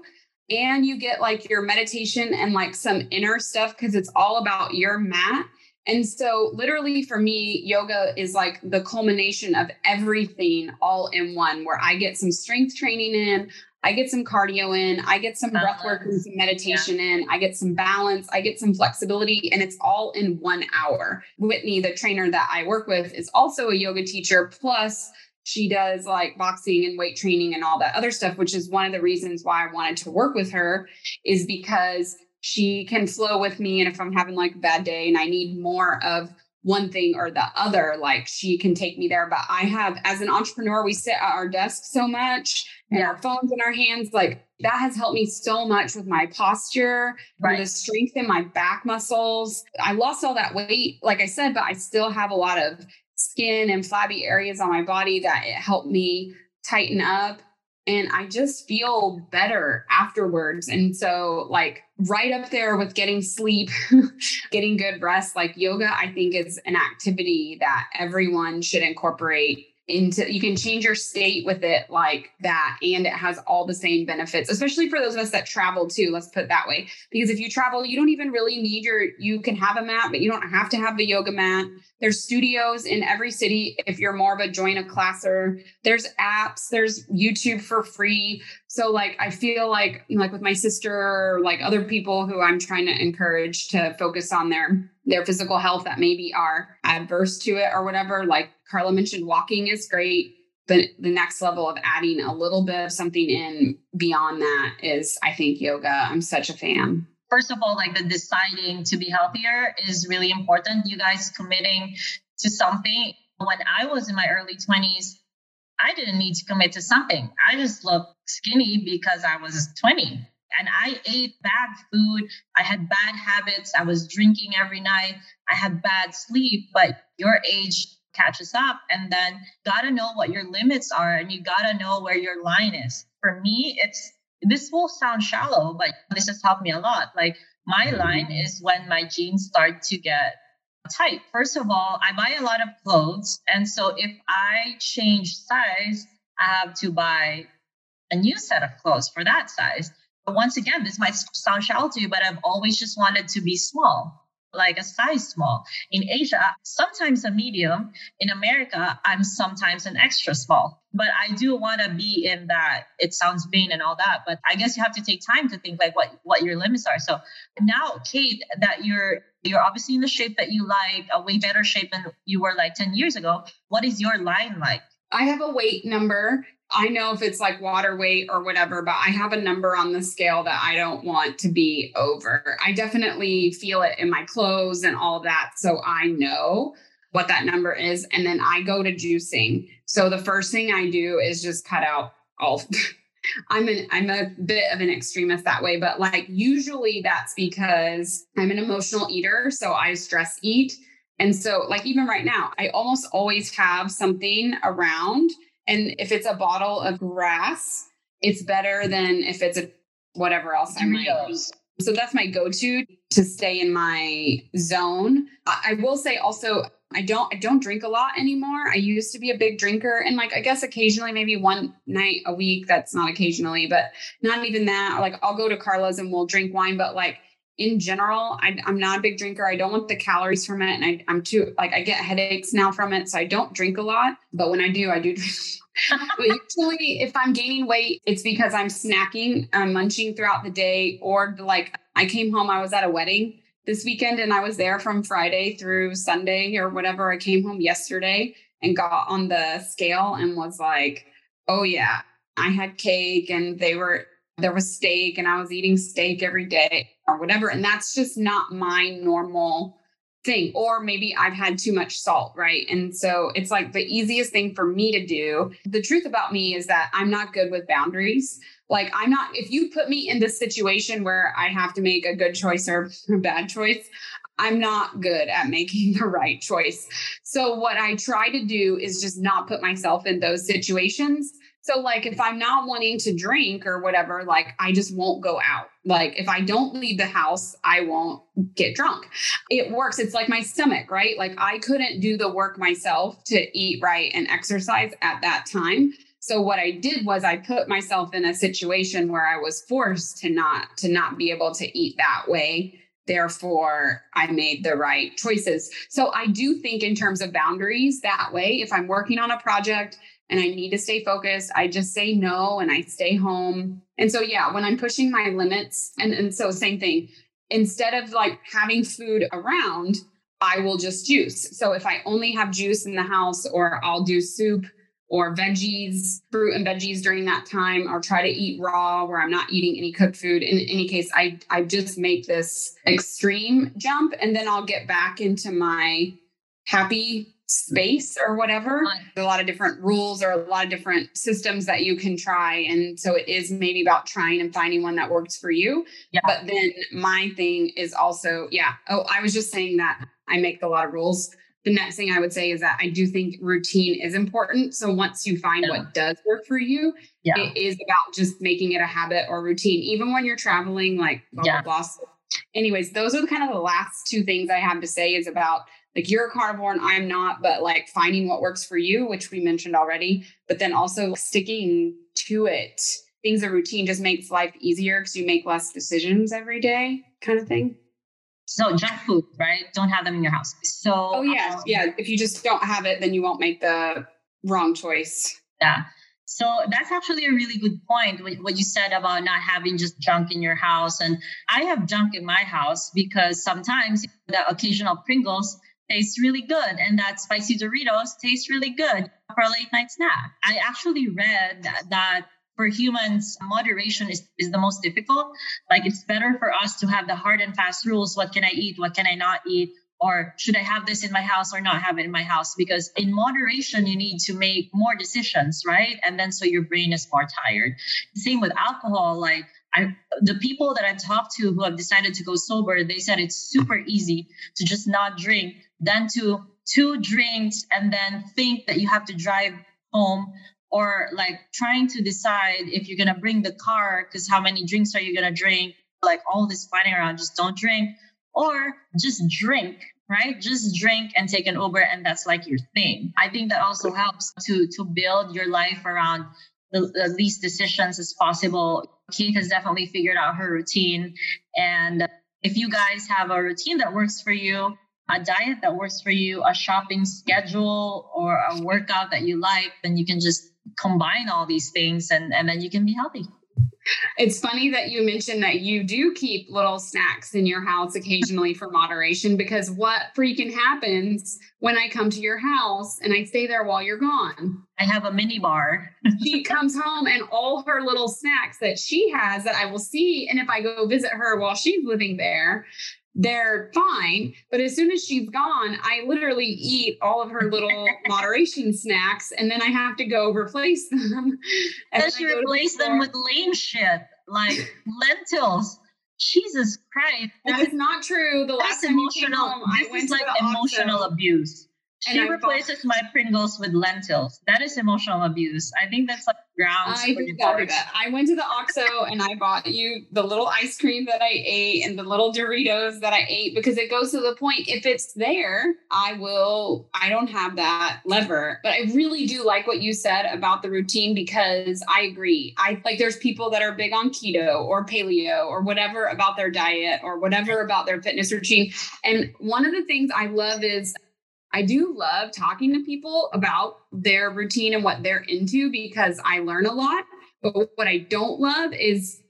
[SPEAKER 1] and you get like your meditation and like some inner stuff because it's all about your mat. And so, literally, for me, yoga is like the culmination of everything all in one, where I get some strength training in, I get some cardio in, I get some breath work and uh-huh. some meditation yeah. in, I get some balance, I get some flexibility, and it's all in one hour. Whitney, the trainer that I work with, is also a yoga teacher. Plus, she does like boxing and weight training and all that other stuff, which is one of the reasons why I wanted to work with her, is because she can flow with me. And if I'm having like a bad day and I need more of one thing or the other, like she can take me there. But I have, as an entrepreneur, we sit at our desk so much and our phones in our hands. Like that has helped me so much with my posture, right. the strength in my back muscles. I lost all that weight, like I said, but I still have a lot of skin and flabby areas on my body that it helped me tighten up and I just feel better afterwards. And so, like, right up there with getting sleep, getting good rest, like yoga, I think is an activity that everyone should incorporate into you can change your state with it like that and it has all the same benefits especially for those of us that travel too let's put that way. Because if you travel you don't even really need your you can have a mat but you don't have to have the yoga mat. There's studios in every city. If you're more of a join a classer there's apps there's youtube for free. So like i feel like like with my sister or like other people who i'm trying to encourage to focus on their their physical health that maybe are adverse to it or whatever like Carla mentioned walking is great. But the next level of adding a little bit of something in beyond that is, I think, yoga. I'm such a fan.
[SPEAKER 2] First of all, like the deciding to be healthier is really important. You guys committing to something. When I was in my early 20s, I didn't need to commit to something. I just looked skinny because I was 20 and I ate bad food. I had bad habits. I was drinking every night. I had bad sleep. But your age catches up and then gotta know what your limits are and you gotta know where your line is for me it's this will sound shallow but this has helped me a lot like my mm-hmm. line is when my jeans start to get tight first of all i buy a lot of clothes and so if i change size i have to buy a new set of clothes for that size once again this might sound shallow to you but i've always just wanted to be small like a size small. In Asia, sometimes a medium. In America, I'm sometimes an extra small. But I do want to be in that. It sounds vain and all that, but I guess you have to take time to think like what what your limits are. So now, Kate, that you're you're obviously in the shape that you like, a way better shape than you were like 10 years ago. What is your line like?
[SPEAKER 1] I have a weight number I know if it's like water weight or whatever, but I have a number on the scale that I don't want to be over. I definitely feel it in my clothes and all that. So I know what that number is. And then I go to juicing. So the first thing I do is just cut out all. I'm an I'm a bit of an extremist that way, but like usually that's because I'm an emotional eater. So I stress eat. And so, like, even right now, I almost always have something around and if it's a bottle of grass, it's better than if it's a whatever else I might use. So that's my go-to to stay in my zone. I will say also I don't I don't drink a lot anymore. I used to be a big drinker and like I guess occasionally maybe one night a week that's not occasionally but not even that like I'll go to Carla's and we'll drink wine but like in general, I, am not a big drinker. I don't want the calories from it. And I, am too, like, I get headaches now from it. So I don't drink a lot. But when I do, I do drink. but usually, if I'm gaining weight, it's because I'm snacking, I'm munching throughout the day. Or like, I came home, I was at a wedding this weekend and I was there from Friday through Sunday or whatever. I came home yesterday and got on the scale and was like, oh yeah, I had cake and they were there was steak and I was eating steak every day or whatever. And that's just not my normal thing. Or maybe I've had too much salt, right? And so it's like the easiest thing for me to do. The truth about me is that I'm not good with boundaries. Like, I'm not, if you put me in the situation where I have to make a good choice or a bad choice, I'm not good at making the right choice. So, what I try to do is just not put myself in those situations so, like, if I'm not wanting to drink or whatever, like, I just won't go out. Like, if I don't leave the house, I won't get drunk. It works. It's like my stomach, right? Like, I couldn't do the work myself to eat right and exercise at that time. So what I did was I put myself in a situation where I was forced to not to not be able to eat that way therefore i made the right choices so i do think in terms of boundaries that way if i'm working on a project and I need to stay focused, I just say no and I stay home. And so, yeah, when I'm pushing my limits, and, and so same thing, instead of like having food around, I will just juice. So if I only have juice in the house, or I'll do soup or veggies, fruit and veggies during that time, or try to eat raw where I'm not eating any cooked food. In any case, I I just make this extreme jump and then I'll get back into my happy space or whatever. A lot of different rules or a lot of different systems that you can try. And so it is maybe about trying and finding one that works for you. Yeah. But then my thing is also, yeah. Oh, I was just saying that I make a lot of rules. The next thing I would say is that I do think routine is important. So once you find yeah. what does work for you, yeah. it is about just making it a habit or routine, even when you're traveling, like blah, yeah. blah, blah. Anyways, those are the kind of the last two things I have to say is about like you're a carnivore and I'm not, but like finding what works for you, which we mentioned already, but then also sticking to it. Things a routine just makes life easier because you make less decisions every day, kind of thing.
[SPEAKER 2] So junk food, right? Don't have them in your house. So
[SPEAKER 1] oh yeah, um, yeah. If you just don't have it, then you won't make the wrong choice.
[SPEAKER 2] Yeah. So that's actually a really good point. What you said about not having just junk in your house, and I have junk in my house because sometimes the occasional Pringles tastes really good and that spicy Doritos tastes really good for a late night snack. I actually read that, that for humans, moderation is, is the most difficult. Like it's better for us to have the hard and fast rules. What can I eat? What can I not eat? Or should I have this in my house or not have it in my house? Because in moderation, you need to make more decisions, right? And then so your brain is more tired. Same with alcohol. Like I, the people that I talked to who have decided to go sober, they said it's super easy to just not drink than to two drinks and then think that you have to drive home or like trying to decide if you're to bring the car because how many drinks are you to drink? Like all this fighting around just don't drink. Or just drink right? Just drink and take an uber and that's like your thing. I think that also helps to to build your life around the, the least decisions as possible. Keith has definitely figured out her routine. And if you guys have a routine that works for you a diet that works for you, a shopping schedule, or a workout that you like, then you can just combine all these things and, and then you can be healthy.
[SPEAKER 1] It's funny that you mentioned that you do keep little snacks in your house occasionally for moderation because what freaking happens when I come to your house and I stay there while you're gone?
[SPEAKER 2] I have a mini bar.
[SPEAKER 1] she comes home and all her little snacks that she has that I will see. And if I go visit her while she's living there, they're fine. But as soon as she's gone, I literally eat all of her little moderation snacks and then I have to go replace them.
[SPEAKER 2] And she replace them with lame shit like lentils. Jesus Christ.
[SPEAKER 1] That is not true. The last time emotional, home,
[SPEAKER 2] I went like emotional abuse. She replaces my Pringles with lentils. That is emotional abuse. I think that's like grounds.
[SPEAKER 1] I think that. I went to the OXXO and I bought you the little ice cream that I ate and the little Doritos that I ate because it goes to the point. If it's there, I will. I don't have that lever, but I really do like what you said about the routine because I agree. I like there's people that are big on keto or paleo or whatever about their diet or whatever about their fitness routine. And one of the things I love is I do love talking to people about their routine and what they're into because I learn a lot. But what I don't love is,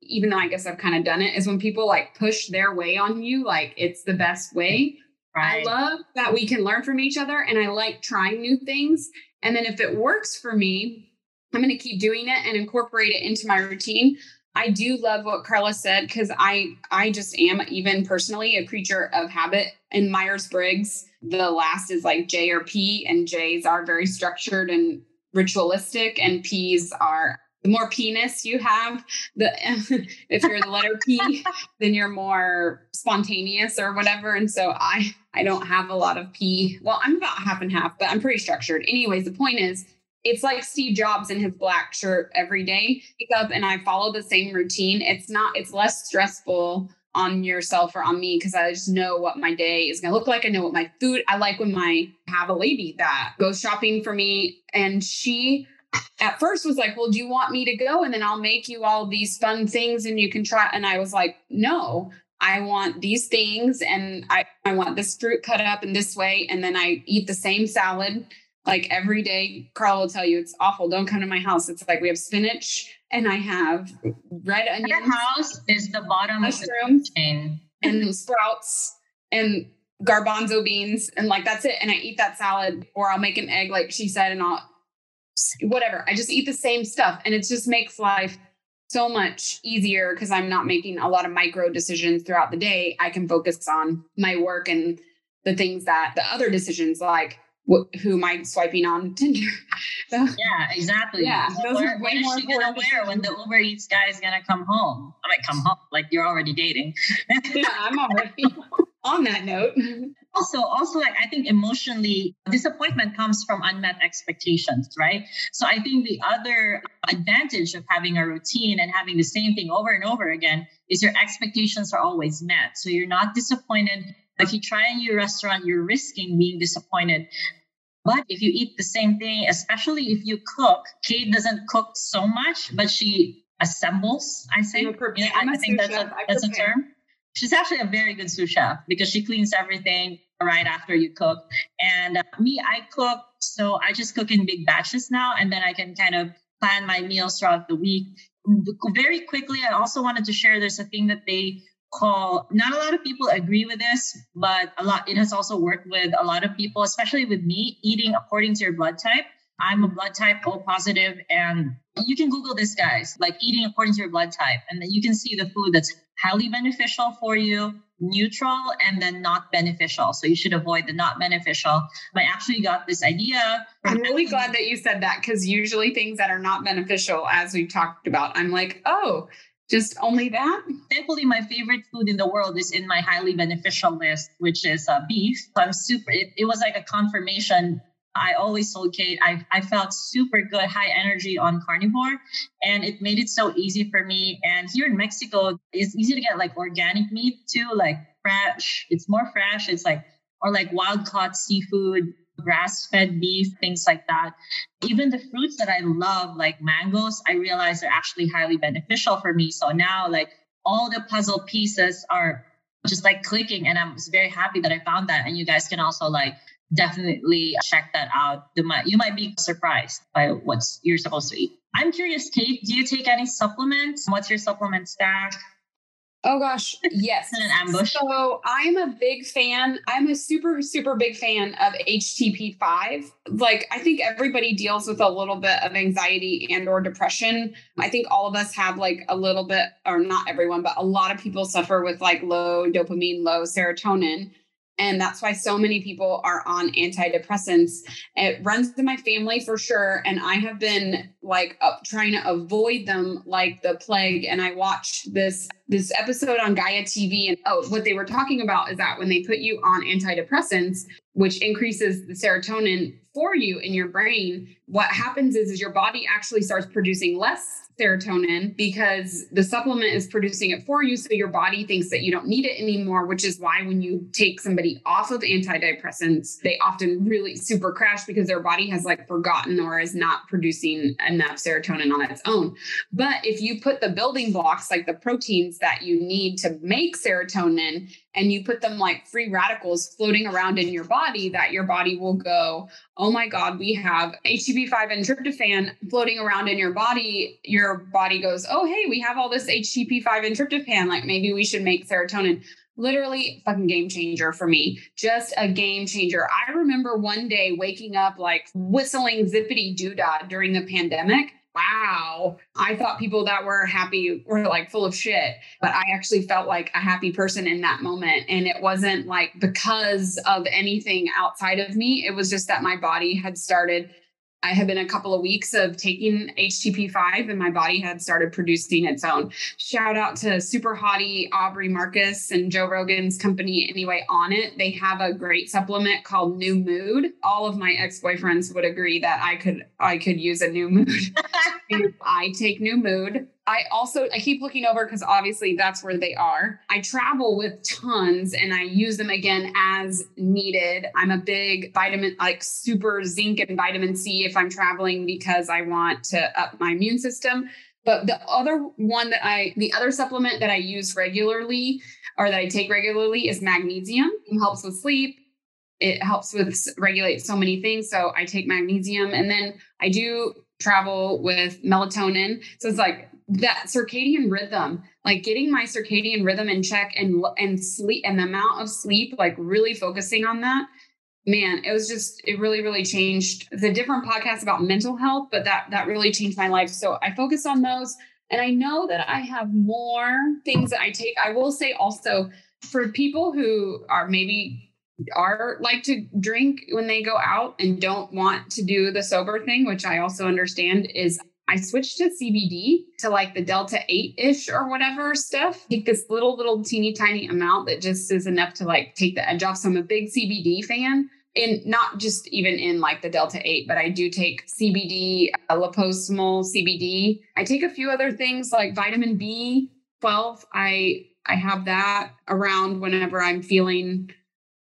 [SPEAKER 1] even though I guess I've kind of done it, is when people like push their way on you, like it's the best way. Right. I love that we can learn from each other and I like trying new things. And then if it works for me, I'm going to keep doing it and incorporate it into my routine. I do love what Carla said because I I just am even personally a creature of habit. In Myers Briggs, the last is like J or P, and J's are very structured and ritualistic, and P's are the more penis you have, the if you're the letter P, then you're more spontaneous or whatever. And so I I don't have a lot of P. Well, I'm about half and half, but I'm pretty structured. Anyways, the point is it's like Steve Jobs in his black shirt every day. Wake up and I follow the same routine. It's not, it's less stressful on yourself or on me because I just know what my day is going to look like. I know what my food I like when my have a lady that goes shopping for me and she at first was like, "Well, do you want me to go and then I'll make you all these fun things and you can try." And I was like, "No. I want these things and I I want this fruit cut up in this way and then I eat the same salad like every day. Carl will tell you it's awful. Don't come to my house. It's like we have spinach and I have red onions.
[SPEAKER 2] Your house is the bottom
[SPEAKER 1] mushrooms of the chain. and sprouts and garbanzo beans and like that's it and i eat that salad or i'll make an egg like she said and i'll whatever. I just eat the same stuff and it just makes life so much easier because I'm not making a lot of micro decisions throughout the day. I can focus on my work and the things that the other decisions like wh- who am I swiping on Tinder?
[SPEAKER 2] yeah, exactly.
[SPEAKER 1] Yeah,
[SPEAKER 2] those what, are way what more is she gonna wear when the Uber Eats guy is gonna come home? I might come home like you're already dating.
[SPEAKER 1] yeah, I'm already on that note
[SPEAKER 2] also also like i think emotionally disappointment comes from unmet expectations right so i think the other advantage of having a routine and having the same thing over and over again is your expectations are always met so you're not disappointed if you try a new restaurant you're risking being disappointed. But if you eat the same thing especially if you cook kate doesn't cook so much but she assembles i say
[SPEAKER 1] yeah, I,
[SPEAKER 2] I think that's a, that's a term. She's actually a very good sous chef because she cleans everything right after you cook. And uh, me, I cook, so I just cook in big batches now, and then I can kind of plan my meals throughout the week. Very quickly, I also wanted to share there's a thing that they call not a lot of people agree with this but a lot it has also worked with a lot of people especially with me eating according to your blood type i'm a blood type o positive and you can google this guys like eating according to your blood type and then you can see the food that's highly beneficial for you, neutral, and then not beneficial. So you should avoid the not beneficial. I actually got this idea.
[SPEAKER 1] I'm really glad that you said that because usually things that are not beneficial, as we've talked about, I'm like, oh, just only that?
[SPEAKER 2] Thankfully, my favorite food in the world is in my highly beneficial list, which is uh, beef. So I'm super, it, it was like a confirmation I always told Kate I, I felt super good, high energy on carnivore, and it made it so easy for me. And here in Mexico, it's easy to get like organic meat too, like fresh. It's more fresh. It's like or like wild caught seafood, grass fed beef, things like that. Even the fruits that I love, like mangoes, I realize they're actually highly beneficial for me. So now, like all the puzzle pieces are just like clicking, and I'm very happy that I found that. And you guys can also like definitely check that out. You might, you might be surprised by what you're supposed to eat. I'm curious, Kate, do you take any supplements? What's your supplement stack?
[SPEAKER 1] Oh gosh, yes.
[SPEAKER 2] an ambush.
[SPEAKER 1] So I'm a big fan. I'm a super, super big fan of HTP5. Like I think everybody deals with a little bit of anxiety and or depression. I think all of us have like a little bit, or not everyone, but a lot of people suffer with like low dopamine, low serotonin. And that's why so many people are on antidepressants. It runs in my family for sure. And I have been like up, trying to avoid them like the plague. And I watched this this episode on Gaia TV. And oh, what they were talking about is that when they put you on antidepressants, which increases the serotonin for you in your brain, what happens is, is your body actually starts producing less serotonin because the supplement is producing it for you. So your body thinks that you don't need it anymore, which is why when you take somebody off of antidepressants, they often really super crash because their body has like forgotten or is not producing enough serotonin on its own. But if you put the building blocks, like the proteins that you need to make serotonin, and you put them like free radicals floating around in your body, that your body will go, oh my God, we have HTP5 and tryptophan floating around in your body. Your body goes, oh, hey, we have all this HTP5 and tryptophan. Like maybe we should make serotonin. Literally, fucking game changer for me. Just a game changer. I remember one day waking up like whistling zippity doodah during the pandemic wow, I thought people that were happy were like full of shit. But I actually felt like a happy person in that moment. And it wasn't like because of anything outside of me, it was just that my body had started I had been a couple of weeks of taking HTP5 and my body had started producing its own. Shout out to super hottie Aubrey Marcus and Joe Rogan's company, anyway, Onnit. They have a great supplement called New Mood. All of my ex-boyfriends would agree that I could I could use a new mood. I take New Mood. I also I keep looking over because obviously that's where they are. I travel with tons and I use them again as needed. I'm a big vitamin like super zinc and vitamin C if I'm traveling because I want to up my immune system. But the other one that I the other supplement that I use regularly or that I take regularly is magnesium. It helps with sleep. It helps with regulate so many things. So I take magnesium and then I do travel with melatonin. So it's like that circadian rhythm like getting my circadian rhythm in check and and sleep and the amount of sleep like really focusing on that man it was just it really really changed the different podcasts about mental health but that that really changed my life. So i focus on those. And i know that i have more things that i take i will say also for people who are maybe are like to drink when they go out and don't want to do the sober thing which i also understand is I switched to CBD to like the Delta 8 ish or whatever stuff. Take this little, little teeny tiny amount that just is enough to like take the edge off. So I'm a big CBD fan. And not just even in like the Delta 8, but I do take CBD, uh, liposomal CBD. I take a few other things like vitamin B12. I I have that around whenever I'm feeling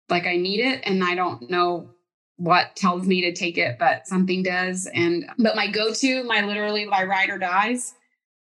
[SPEAKER 1] like I need it and I don't know what tells me to take it, but something does. And but my go-to, my literally my ride or dies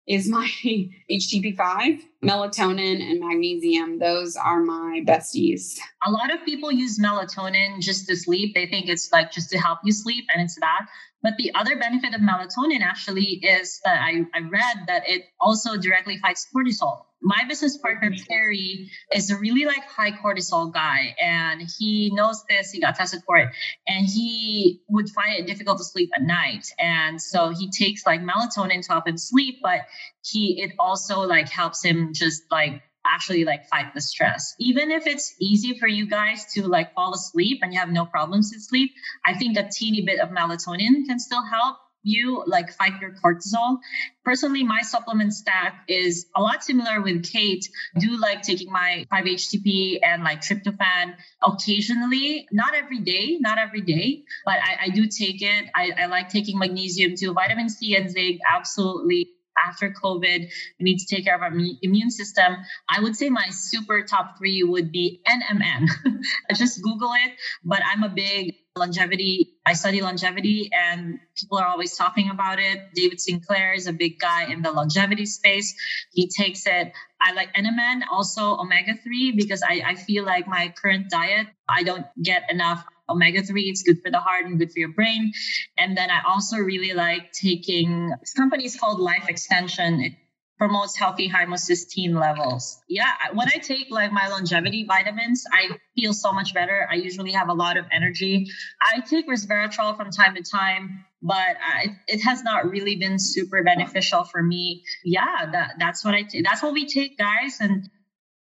[SPEAKER 1] is my HTP5, melatonin, and magnesium. Those are my besties.
[SPEAKER 2] A lot of people use melatonin just to sleep. They think it's like just to help you sleep, and it's that. But the other benefit of melatonin actually is that I, I read that it also directly fights cortisol my business partner Perry is a really like high cortisol guy, and he knows this. He got tested for it, and he would find it difficult to sleep at night. And so he takes like melatonin to help him sleep, but he it also like helps him just like actually like fight the stress. Even if it's easy for you guys to like fall asleep and you have no problems to sleep, I think a teeny bit of melatonin can still help you like fight your cortisol. Personally, my supplement stack is a lot similar with Kate. Do like taking my 5-HTP and like tryptophan occasionally, not every day, not every day, but I, I do take it. I, I like taking magnesium too. Vitamin C and zinc, absolutely after COVID, we need to take care of our immune system. I would say my super top three would be NMN. Just Google it. But I'm a big longevity. I study longevity and people are always talking about it. David Sinclair is a big guy in the longevity space. He takes it. I like NMN, also omega 3, because I, I feel like my current diet, I don't get enough omega 3 it's good for the heart and good for your brain and then i also really like taking this is called life extension it promotes healthy homocysteine levels. Yeah, when I take like my longevity vitamins, I feel so much better. I usually have a lot of energy. I take resveratrol from time to time, but uh, I, it has not really been super beneficial for me. Yeah, that that's what I take. That's what we take, guys. And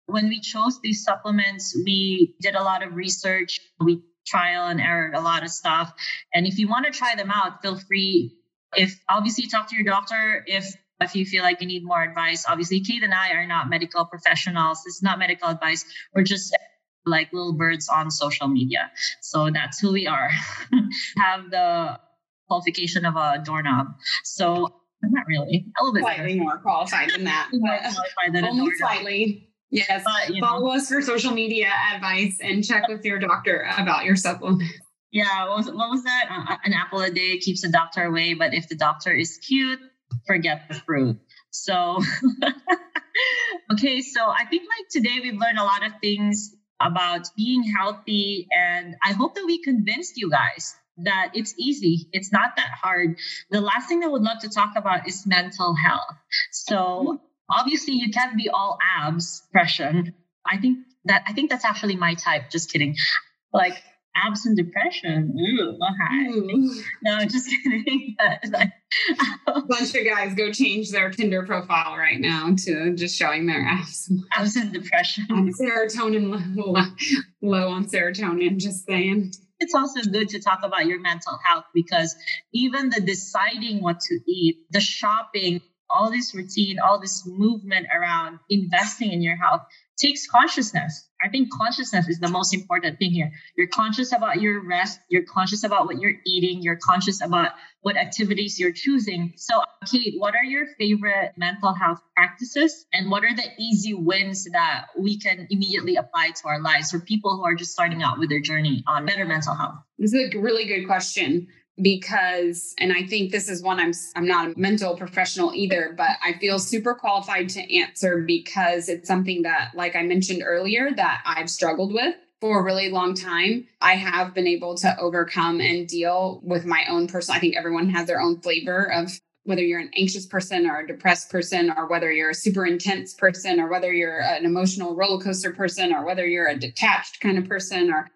[SPEAKER 2] when we chose these supplements, we did a lot of research. We trial and error a lot of stuff. And if you want to try them out, feel free. If obviously talk to your doctor if if you feel like you need more advice. Obviously, Kate and I are not medical professionals. It's not medical advice. We're just like little birds on social media. So that's who we are. Have the qualification of a doorknob. So not really.
[SPEAKER 1] A little bit slightly more qualified than that. qualified than only slightly. Yes. But, Follow know. us for social media advice and check with your doctor about your supplement.
[SPEAKER 2] Yeah, what was, what was that? Uh, an apple a day keeps the doctor away, but if the doctor is cute, forget the fruit. So, okay, so I think like today we've learned a lot of things about being healthy, and I hope that we convinced you guys that it's easy. It's not that hard. The last thing I would love to talk about is mental health. So, obviously, you can't be all abs, depression. I think that I think that's actually my type. Just kidding. Like abs and depression. Ooh. Ooh. Mm. No, just kidding.
[SPEAKER 1] a bunch of guys go change their Tinder profile right now to just showing their abs.
[SPEAKER 2] Abs and depression.
[SPEAKER 1] serotonin low, low on serotonin, just saying
[SPEAKER 2] it's also good to talk about your mental health because even the deciding what to eat, the shopping, all this routine, all this movement around investing in your health takes consciousness. I think consciousness is the most important thing here. You're conscious about your rest, you're conscious about what you're eating, you're conscious about what activities you're choosing. So, Kate, what are your favorite mental health practices and what are the easy wins that we can immediately apply to our lives for people who are just starting out with their journey on better mental health?
[SPEAKER 1] This is a really good question because and I think this is one I'm I'm not a mental professional either but I feel super qualified to answer because it's something that like I mentioned earlier that I've struggled with for a really long time. I have been able to overcome and deal with my own personal I think everyone has their own flavor of whether you're an anxious person or a depressed person or whether you're a super intense person or whether you're an emotional roller coaster person or whether you're a detached kind of person or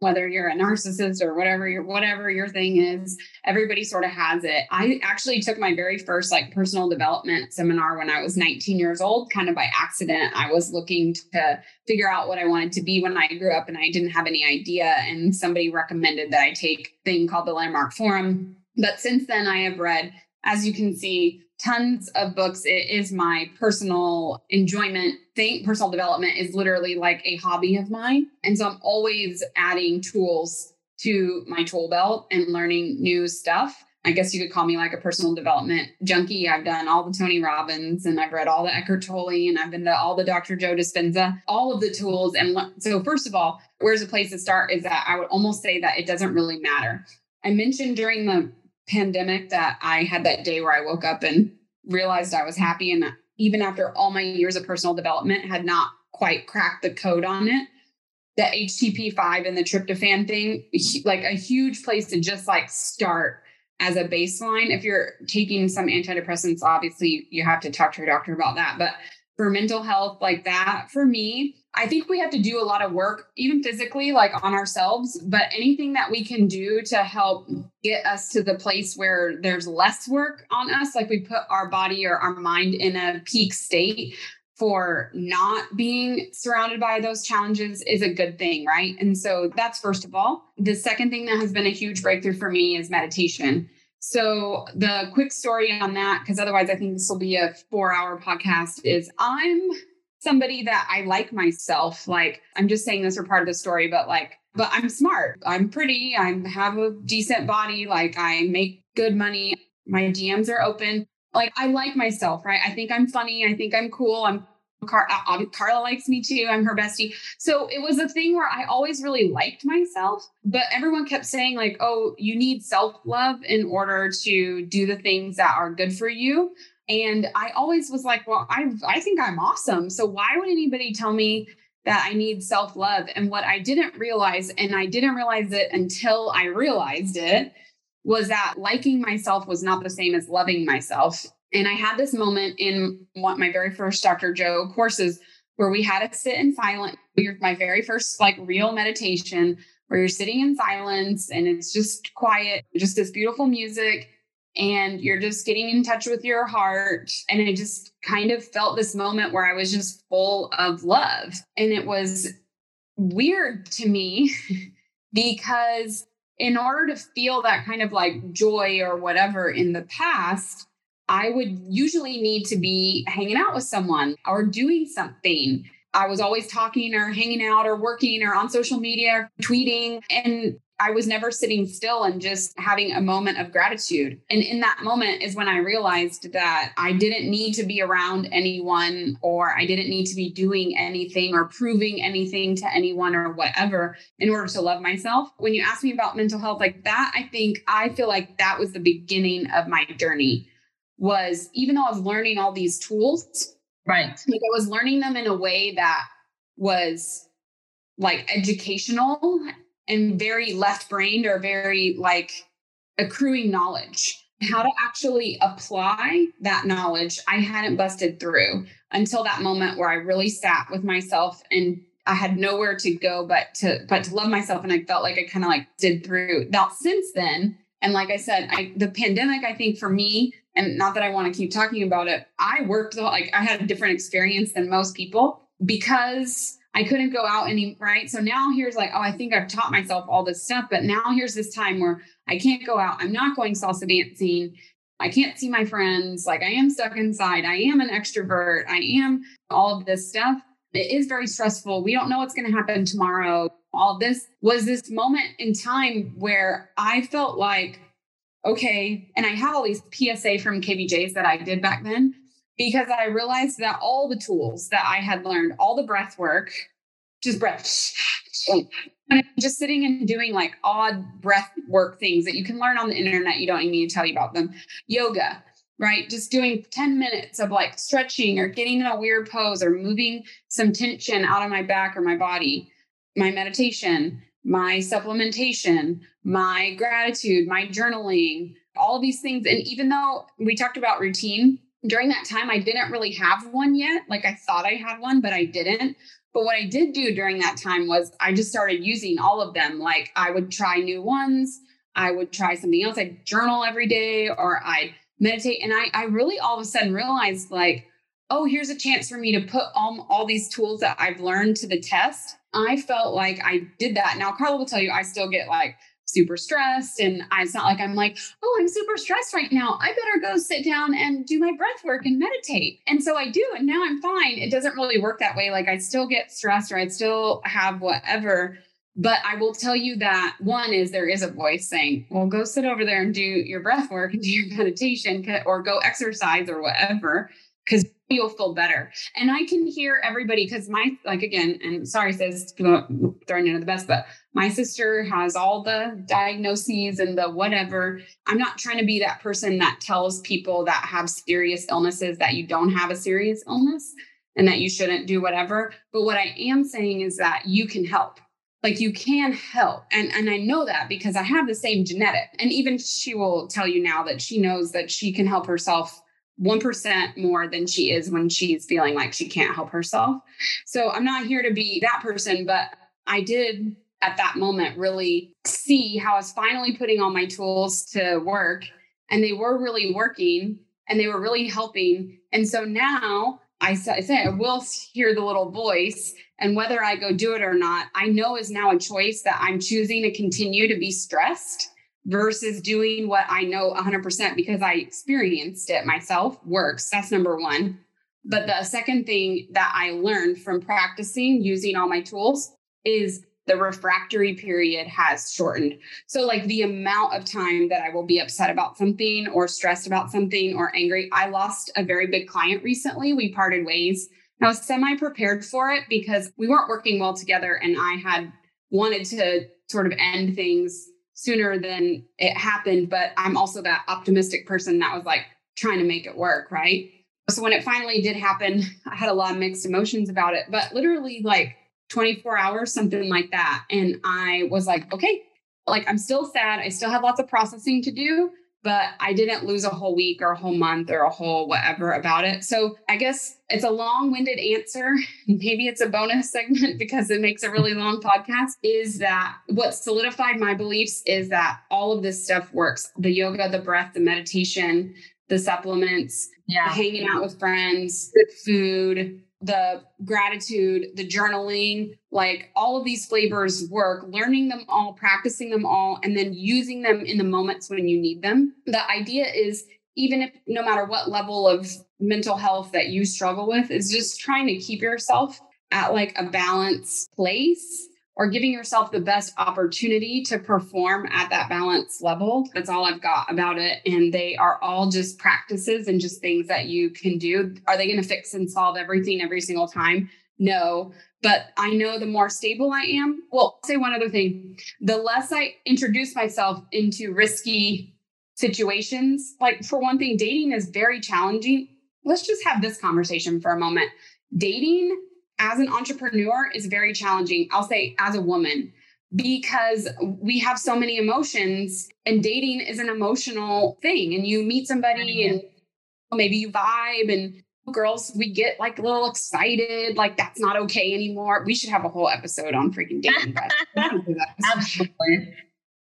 [SPEAKER 1] whether you're a narcissist or whatever your whatever your thing is everybody sort of has it. I actually took my very first like personal development seminar when i was 19 years old kind of by accident. I was looking to figure out what i wanted to be when i grew up and i didn't have any idea and somebody recommended that i take a thing called the landmark forum. But since then i have read as you can see tons of books. It is my personal enjoyment thing. Personal development is literally like a hobby of mine. And so I'm always adding tools to my tool belt and learning new stuff. I guess you could call me like a personal development junkie. I've done all the Tony Robbins and I've read all the Eckhart Tolle and I've been to all the Dr. Joe Dispenza, all of the tools. And so, first of all, where's a place to start is that I would almost say that it doesn't really matter. I mentioned during the pandemic that I had that day where I woke up and realized I was happy. And even after all my years of personal development, had not quite cracked the code on it. The HTP5 and the tryptophan thing, like a huge place to just like start as a baseline. If you're taking some antidepressants, obviously you have to talk to your doctor about that. But for mental health like that, for me, I think we have to do a lot of work, even physically, like on ourselves, but anything that we can do to help get us to the place where there's less work on us, like we put our body or our mind in a peak state for not being surrounded by those challenges is a good thing, right? And so that's first of all. The second thing that has been a huge breakthrough for me is meditation. So, the quick story on that, because otherwise I think this will be a four hour podcast, is I'm somebody that I like myself. Like, I'm just saying this for part of the story, but like, but I'm smart. I'm pretty. I have a decent body. Like, I make good money. My DMs are open. Like, I like myself, right? I think I'm funny. I think I'm cool. I'm Car- uh, Carla likes me too. I'm her bestie. So it was a thing where I always really liked myself, but everyone kept saying, like, oh, you need self love in order to do the things that are good for you. And I always was like, well, I I think I'm awesome. So why would anybody tell me that I need self-love? And what I didn't realize, and I didn't realize it until I realized it, was that liking myself was not the same as loving myself. And I had this moment in one, my very first Dr. Joe courses where we had to sit in silence. My very first like real meditation where you're sitting in silence and it's just quiet, just this beautiful music and you're just getting in touch with your heart. And I just kind of felt this moment where I was just full of love. And it was weird to me because in order to feel that kind of like joy or whatever in the past, I would usually need to be hanging out with someone or doing something. I was always talking or hanging out or working or on social media, tweeting. And I was never sitting still and just having a moment of gratitude. And in that moment is when I realized that I didn't need to be around anyone or I didn't need to be doing anything or proving anything to anyone or whatever in order to love myself. When you ask me about mental health like that, I think I feel like that was the beginning of my journey. Was even though I was learning all these tools,
[SPEAKER 2] right?
[SPEAKER 1] Like I was learning them in a way that was like educational and very left brained or very like accruing knowledge. How to actually apply that knowledge, I hadn't busted through until that moment where I really sat with myself and I had nowhere to go but to but to love myself. And I felt like I kind of like did through that since then. And like I said, I the pandemic, I think for me, and not that I want to keep talking about it, I worked like I had a different experience than most people because I couldn't go out any right. So now here's like, oh, I think I've taught myself all this stuff, but now here's this time where I can't go out. I'm not going salsa dancing. I can't see my friends. Like I am stuck inside. I am an extrovert. I am all of this stuff. It is very stressful. We don't know what's going to happen tomorrow. All this was this moment in time where I felt like, okay, and I have all these PSA from KBJs that I did back then because I realized that all the tools that I had learned, all the breath work, just breath, and just sitting and doing like odd breath work things that you can learn on the internet. You don't need to tell you about them. Yoga, right? Just doing 10 minutes of like stretching or getting in a weird pose or moving some tension out of my back or my body. My meditation, my supplementation, my gratitude, my journaling, all these things. And even though we talked about routine, during that time, I didn't really have one yet. Like I thought I had one, but I didn't. But what I did do during that time was I just started using all of them. Like I would try new ones. I would try something else. I'd journal every day or I'd meditate. And I, I really all of a sudden realized like, oh, here's a chance for me to put all, all these tools that I've learned to the test. I felt like I did that. Now, Carla will tell you, I still get like super stressed. And I, it's not like I'm like, oh, I'm super stressed right now. I better go sit down and do my breath work and meditate. And so I do. And now I'm fine. It doesn't really work that way. Like I still get stressed or I still have whatever. But I will tell you that one is there is a voice saying, well, go sit over there and do your breath work and do your meditation or go exercise or whatever. Because you'll feel better. And I can hear everybody because my, like, again, and sorry, says throwing into the best, but my sister has all the diagnoses and the whatever. I'm not trying to be that person that tells people that have serious illnesses that you don't have a serious illness and that you shouldn't do whatever. But what I am saying is that you can help. Like you can help. And, and I know that because I have the same genetic. And even she will tell you now that she knows that she can help herself 1% more than she is when she's feeling like she can't help herself. So I'm not here to be that person, but I did at that moment really see how I was finally putting all my tools to work and they were really working and they were really helping. And so now I say, I will hear the little voice and whether I go do it or not, I know is now a choice that I'm choosing to continue to be stressed versus doing what I know 100% because I experienced it myself works. That's number one. But the second thing that I learned from practicing using all my tools is the refractory period has shortened. So, like the amount of time that I will be upset about something or stressed about something or angry. I lost a very big client recently. We parted ways. I was semi prepared for it because we weren't working well together and I had wanted to sort of end things sooner than it happened. But I'm also that optimistic person that was like trying to make it work. Right. So when it finally did happen, I had a lot of mixed emotions about it, but literally like 24 hours, something like that. And I was like, okay, like I'm still sad. I still have lots of processing to do, but I didn't lose a whole week or a whole month or a whole whatever about it. So I guess it's a long winded answer. Maybe it's a bonus segment because it makes a really long podcast. Is that what solidified my beliefs is that all of this stuff works the yoga, the breath, the meditation, the supplements, yeah. hanging out with friends, the food, the gratitude, the journaling, like all of these flavors work, learning them all, practicing them all, and then using them in the moments when you need them. The idea is even if no matter what level of mental health that you struggle with, is just trying to keep yourself at like a balanced place or giving yourself the best opportunity to perform at that balance level. That's all I've got about it. And they are all just practices and just things that you can do. Are they going to fix and solve everything every single time? No. But I know the more stable I am. Well, say one other thing. The less I introduce myself into risky situations, like for one thing, dating is very challenging. Let's just have this conversation for a moment. Dating as an entrepreneur is very challenging. I'll say as a woman, because we have so many emotions and dating is an emotional thing. And you meet somebody and maybe you vibe and girls, we get like a little excited, like that's not okay anymore. We should have a whole episode on freaking dating.
[SPEAKER 2] Absolutely.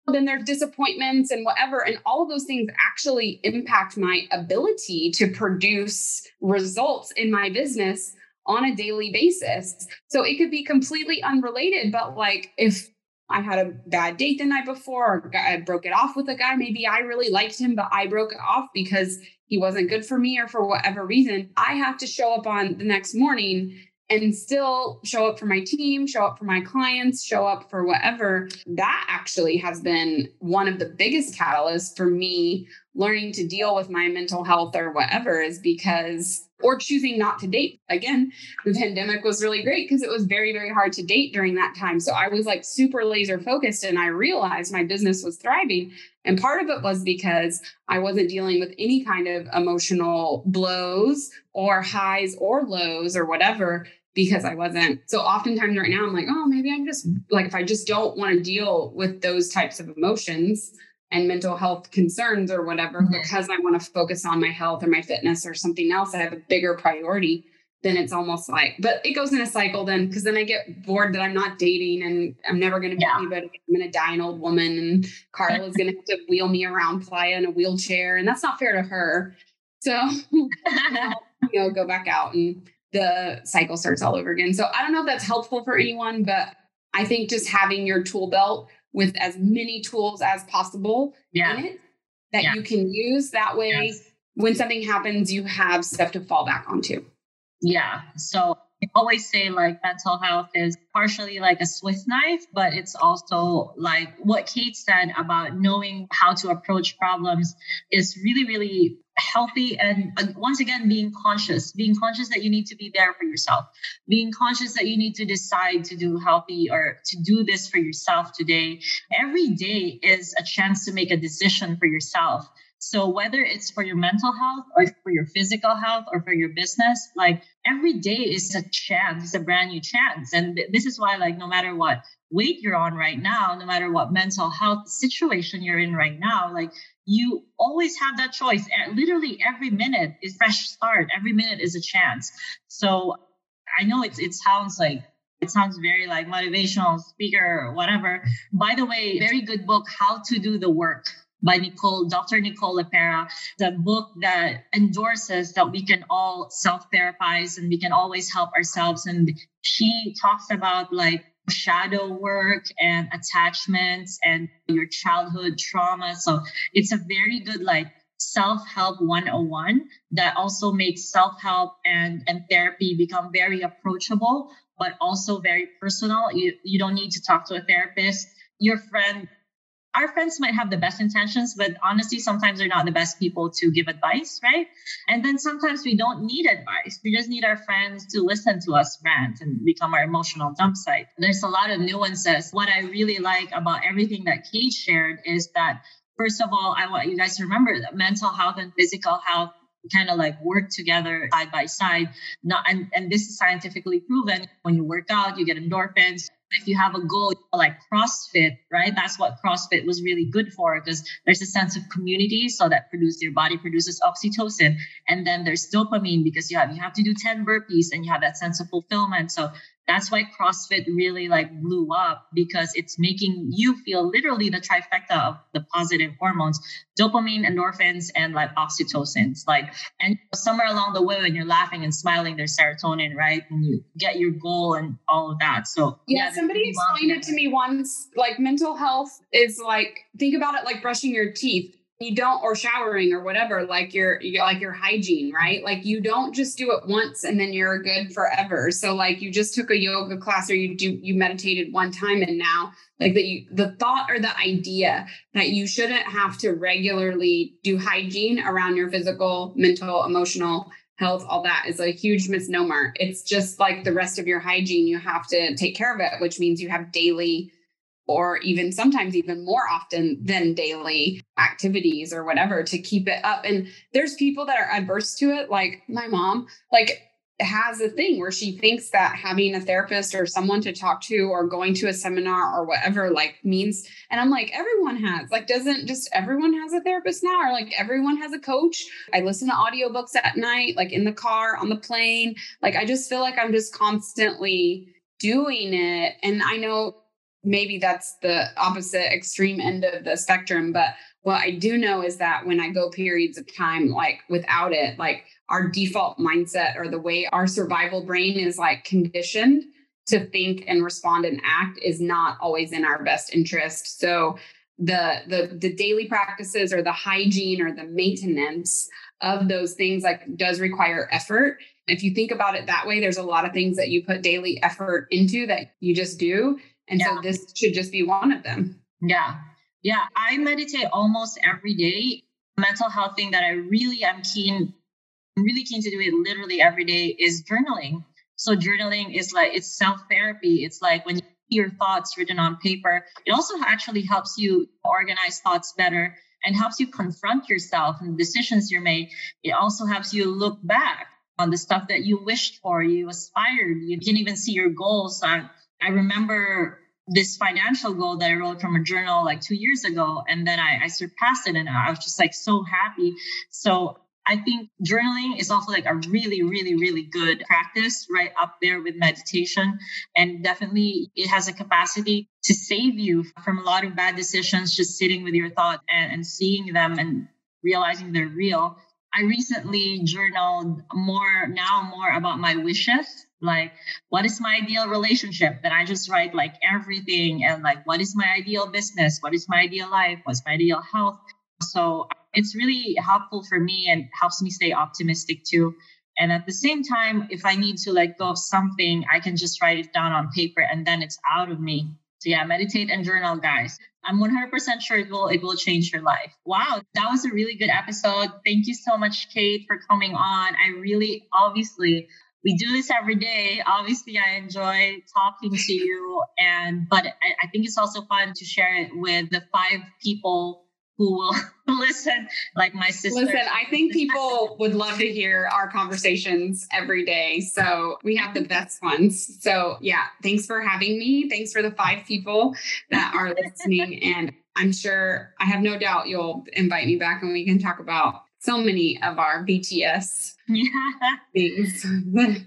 [SPEAKER 1] Then there's disappointments and whatever. And all of those things actually impact my ability to produce results in my business on a daily basis. So it could be completely unrelated, but like if I had a bad date the night before, or I broke it off with a guy. Maybe I really liked him, but I broke it off because he wasn't good for me or for whatever reason. I have to show up on the next morning and still show up for my team, show up for my clients, show up for whatever. That actually has been one of the biggest catalysts for me learning to deal with my mental health or whatever is because or choosing not to date. Again, the pandemic was really great because it was very, very hard to date during that time. So I was like super laser focused and I realized my business was thriving. And part of it was because I wasn't dealing with any kind of emotional blows or highs or lows or whatever because I wasn't. So oftentimes right now I'm like, oh, maybe I'm just like, if I just don't want to deal with those types of emotions, and mental health concerns or whatever mm-hmm. because I want to focus on my health or my fitness or something else. I have a bigger priority. Then it's almost like, but it goes in a cycle then because then I get bored that I'm not dating and I'm never going to meet yeah. anybody. I'm going to die an old woman and Carla is going to have to wheel me around Playa in a wheelchair. And that's not fair to her. So, you know, go back out and the cycle starts all over again. So I don't know if that's helpful for anyone, but I think just having your tool belt with as many tools as possible yeah. in it that yeah. you can use. That way, yes. when something happens, you have stuff to fall back onto.
[SPEAKER 2] Yeah. So I always say like mental health is partially like a Swiss knife, but it's also like what Kate said about knowing how to approach problems is really, really healthy and uh, once again being conscious being conscious that you need to be there for yourself being conscious that you need to decide to do healthy or to do this for yourself today. Every day is a chance to make a decision for yourself. So whether it's for your mental health or for your physical health or for your business like every day is a chance it's a brand new chance. And this is why like no matter what weight you're on right now no matter what mental health situation you're in right now like you always have that choice. Literally every minute is fresh start. Every minute is a chance. So I know it's it sounds like it sounds very like motivational speaker or whatever. By the way, very good book, How to Do the Work by Nicole, Dr. Nicole LePera, the book that endorses that we can all self-therapize and we can always help ourselves. And she talks about like shadow work and attachments and your childhood trauma. So it's a very good like self-help 101 that also makes self-help and, and therapy become very approachable, but also very personal. You, you don't need to talk to a therapist. Your friend our friends might have the best intentions, but honestly, sometimes they're not the best people to give advice, right? And then sometimes we don't need advice. We just need our friends to listen to us rant and become our emotional dump site. There's a lot of nuances. What I really like about everything that Kate shared is that, first of all, I want you guys to remember that mental health and physical health kind of like work together side by side. Not and, and this is scientifically proven. When you work out, you get endorphins if you have a goal like CrossFit, right? That's what CrossFit was really good for because there's a sense of community. So that produces your body produces oxytocin. And then there's dopamine because you have you have to do 10 burpees and you have that sense of fulfillment. So that's why CrossFit really like blew up because it's making you feel literally the trifecta of the positive hormones, dopamine, endorphins, and like oxytocins. Like, and somewhere along the way when you're laughing and smiling, there's serotonin, right? And you get your goal and all of that. So
[SPEAKER 1] yeah, yeah somebody explained it to me once. Like mental health is like think about it like brushing your teeth you don't or showering or whatever like your like your hygiene right? Like you don't just do it once and then you're good forever. So like you just took a yoga class or you do you meditated one time and now like that you the thought or the idea that you shouldn't have to regularly do hygiene around your physical mental emotional health all that is a huge misnomer. It's just like the rest of your hygiene you have to take care of it which means you have daily or even sometimes even more often than daily activities or whatever to keep it up. And there's people that are adverse to it, like my mom. Like has a thing where she thinks that having a therapist or someone to talk to or going to a seminar or whatever like means and i'm like everyone has like doesn't just everyone has a therapist now or like everyone has a coach i listen to audiobooks at night like in the car on the plane like i just feel like i'm just constantly doing it and i know maybe that's the opposite extreme end of the spectrum but what i do know is that when i go periods of time like without it like our default mindset or the way our survival brain is like conditioned to think and respond and act is not always in our best interest. So the the the daily practices or the hygiene or the maintenance of those things like does require effort. If you think about it that way there's a lot of things that you put daily effort into that you just do and yeah. so this should just be one of them
[SPEAKER 2] yeah yeah i meditate almost every day mental health thing that i really am keen I'm really keen to do it literally every day is journaling. So journaling is like it's self therapy. It's like when you your thoughts written on paper, it also actually helps you organize thoughts better and helps you confront yourself and the decisions you made. It also helps you look back on the stuff that you wished for, you aspired, you can even see your goals. I, I remember this financial goal that I wrote from a journal like two years ago, and then I, I surpassed it, and I was just like so happy. So I think journaling is also like a really, really, really good practice, right up there with meditation. And definitely it has a capacity to save you from a lot of bad decisions, just sitting with your thoughts and, and seeing them and realizing they're real. I recently journaled more now more about my wishes like what is my ideal relationship then i just write like everything and like what is my ideal business what is my ideal life what's my ideal health so it's really helpful for me and helps me stay optimistic too. And at the same time, if I need to let go of something, I can just write it down on paper and then it's out of me. So yeah, meditate and journal, guys. I'm 100% sure it will it will change your life. Wow, that was a really good episode. Thank you so much, Kate, for coming on. I really obviously we do this every day. Obviously, I enjoy talking to you, and but I, I think it's also fun to share it with the five people who will listen, like my sister.
[SPEAKER 1] Listen, I think people would love to hear our conversations every day. So we have the best ones. So yeah, thanks for having me. Thanks for the five people that are listening. And I'm sure I have no doubt you'll invite me back and we can talk about so many of our BTS yeah. things.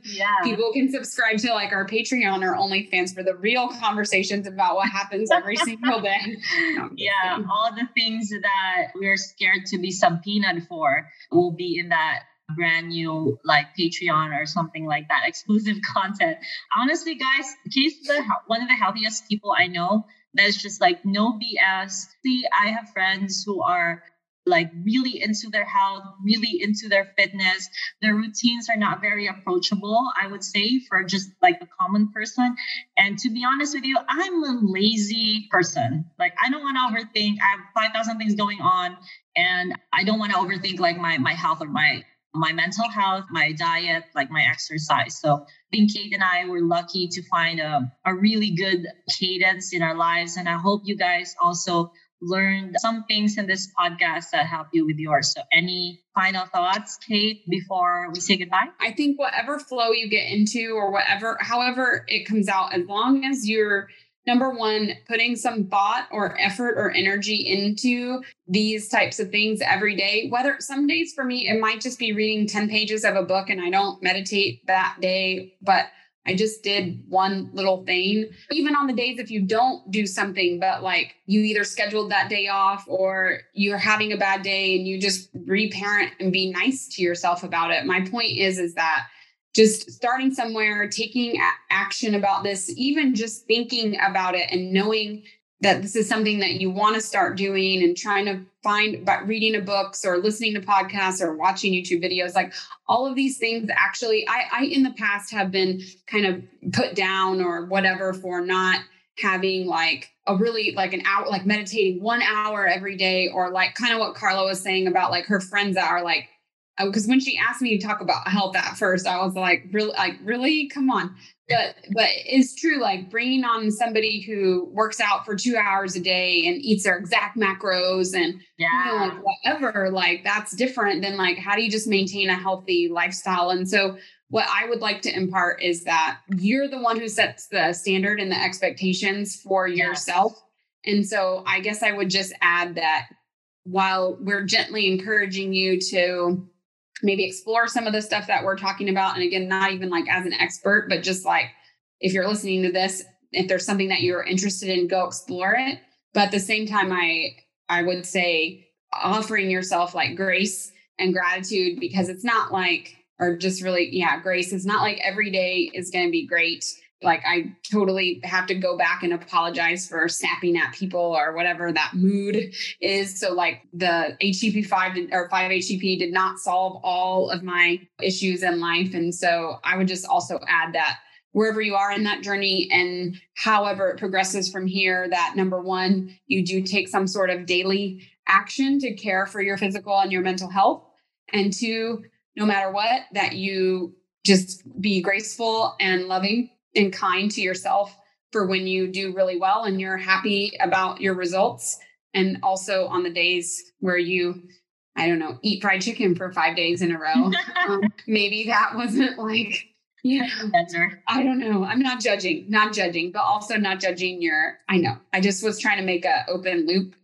[SPEAKER 1] yeah. People can subscribe to like our Patreon or OnlyFans for the real conversations about what happens every single day.
[SPEAKER 2] No, yeah. Kidding. All the things that we're scared to be subpoenaed for will be in that brand new like Patreon or something like that, exclusive content. Honestly, guys, Case the one of the healthiest people I know. That's just like no BS. See, I have friends who are like really into their health, really into their fitness. Their routines are not very approachable, I would say, for just like a common person. And to be honest with you, I'm a lazy person. Like I don't want to overthink. I have 5,000 things going on and I don't want to overthink like my my health or my my mental health, my diet, like my exercise. So I think Kate and I were lucky to find a, a really good cadence in our lives. And I hope you guys also learned some things in this podcast that help you with yours. So, any final thoughts, Kate, before we say goodbye?
[SPEAKER 1] I think whatever flow you get into, or whatever, however it comes out, as long as you're number one, putting some thought or effort or energy into these types of things every day. Whether some days for me, it might just be reading 10 pages of a book and I don't meditate that day, but I just did one little thing. Even on the days if you don't do something, but like you either scheduled that day off or you're having a bad day and you just reparent and be nice to yourself about it. My point is, is that just starting somewhere, taking action about this, even just thinking about it and knowing that this is something that you want to start doing and trying to find by reading a books or listening to podcasts or watching YouTube videos, like all of these things actually I, I in the past have been kind of put down or whatever for not having like a really like an hour like meditating one hour every day or like kind of what Karla was saying about like her friends that are like Oh, because when she asked me to talk about health at first, I was like, really, like, really, come on. But but it's true, like bringing on somebody who works out for two hours a day and eats their exact macros and yeah. you know, like whatever, like that's different than like how do you just maintain a healthy lifestyle? And so what I would like to impart is that you're the one who sets the standard and the expectations for yourself. And so I guess I would just add that while we're gently encouraging you to maybe explore some of the stuff that we're talking about, and again, not even like as an expert, but just like if you're listening to this, if there's something that you're interested in, go explore it. But at the same time, I I would say offering yourself like grace and gratitude because it's not like or just really, yeah, grace. It's not like every day is going to be great. Like I totally have to go back and apologize for snapping at people or whatever that mood is. So like the HTP five or five HTP did not solve all of my issues in life. And so I would just also add that wherever you are in that journey and however it progresses from here, that number one, you do take some sort of daily action to care for your physical and your mental health. And two, no matter what, that you just be graceful and loving and kind to yourself for when you do really well and you're happy about your results. And also on the days where you, I don't know, eat fried chicken for five days in a row. um, maybe that wasn't like, yeah, I don't know. I'm not judging, not judging, but also not judging your, I know. I just was trying to make a open loop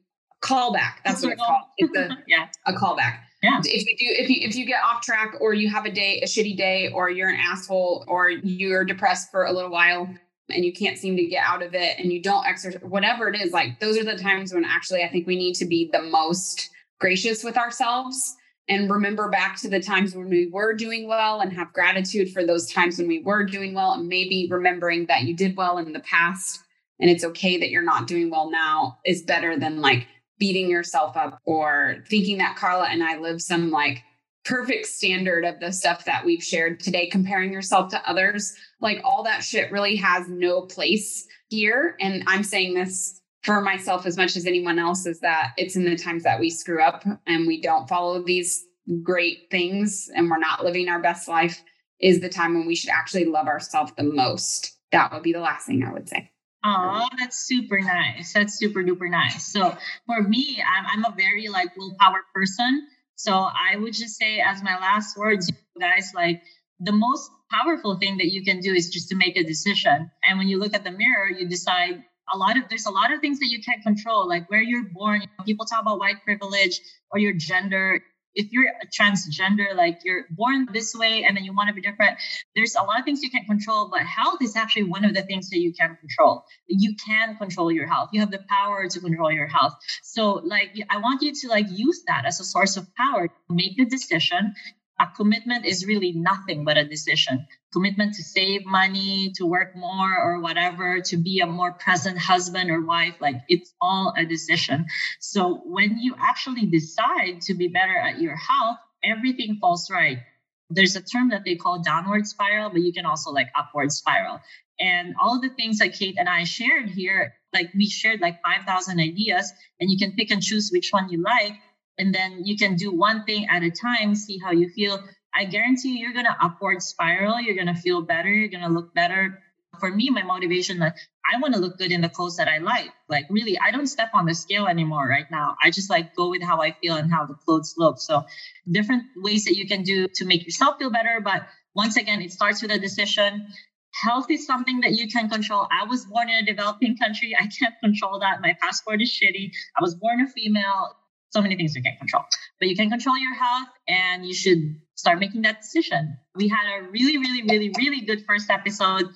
[SPEAKER 1] callback. That's what it's called. It's a, yeah. a callback
[SPEAKER 2] yeah.
[SPEAKER 1] If you do, if you if you get off track or you have a day, a shitty day, or you're an asshole, or you're depressed for a little while and you can't seem to get out of it and you don't exercise, whatever it is, like those are the times when actually I think we need to be the most gracious with ourselves and remember back to the times when we were doing well and have gratitude for those times when we were doing well and maybe remembering that you did well in the past and it's okay that you're not doing well now is better than like beating yourself up or thinking that Karla and I live some like perfect standard of the stuff that we've shared today, comparing yourself to others. Like all that shit really has no place here. And I'm saying this for myself as much as anyone else is that it's in the times that we screw up and we don't follow these great things and we're not living our best life is the time when we should actually love ourselves the most. That would be the last thing I would say.
[SPEAKER 2] Oh, that's super nice. That's super duper nice. So for me, I'm I'm a very like willpower person. So I would just say as my last words, guys, like the most powerful thing that you can do is just to make a decision. And when you look at the mirror, you decide a lot of there's a lot of things that you can't control, like where you're born. People talk about white privilege or your gender if you're a transgender, like you're born this way and then you want to be different, there's a lot of things you can't control, but health is actually one of the things that you can control. You can control your health. You have the power to control your health. So like I want you to like use that as a source of power. Make the decision a commitment is really nothing but a decision. Commitment to save money to work more or whatever to be a more present husband or wife like it's all a decision. So when you actually decide to be better at your health everything falls right. There's a term that they call downward spiral but you can also like upward spiral. And all of the things that kate and i shared here like we shared like 5000 ideas and you can pick and choose which one you like and then you can do one thing at a time, see how you feel. I guarantee you, you're going to upward spiral. You're going to feel better. You're going to look better. For me, my motivation, like I want to look good in the clothes that I like. Like really, I don't step on the scale anymore right now. I just like go with how I feel and how the clothes look. So different ways that you can do to make yourself feel better. But once again, it starts with a decision. Health is something that you can control. I was born in a developing country. I can't control that. My passport is shitty. I was born a female so many things you can't control. But you can control your health and you should start making that decision. We had a really, really, really, really good first episode.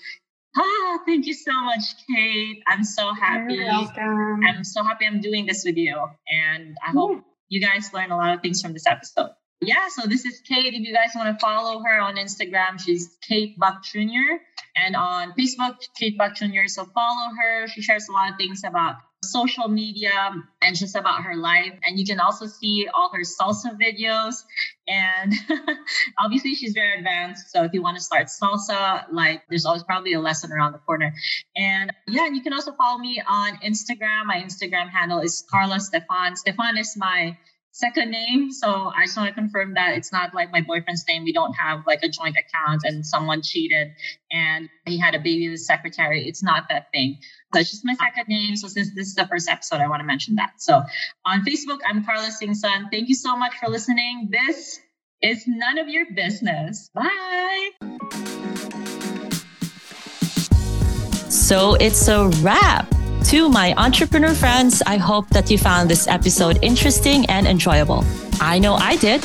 [SPEAKER 2] Ah, thank you so much, Kate. I'm so happy.
[SPEAKER 1] You're welcome.
[SPEAKER 2] I'm so happy I'm doing this with you. And I hope you guys learn a lot of things from this episode. Yeah, so this is Kate. If you guys want to follow her on Instagram, she's Kate Buck Jr. And on Facebook, Kate Buck Jr. So follow her. She shares a lot of things about social media and just about her life. And you can also see all her salsa videos. And obviously, she's very advanced. So if you want to start salsa, like there's always probably a lesson around the corner. And yeah, and you can also follow me on Instagram. My Instagram handle is Karla Stefan. Stefan is my second name. So I just want to confirm that it's not like my boyfriend's name. We don't have like a joint account and someone cheated and he had a baby with his secretary. It's not that thing. That's just my second name. So since this is the first episode, I want to mention that. So on Facebook, I'm Karla Singson. Thank you so much for listening. This
[SPEAKER 4] is none of your business. Bye.
[SPEAKER 2] So it's a wrap. To my entrepreneur friends, I hope that you found this episode interesting and enjoyable. I know I did.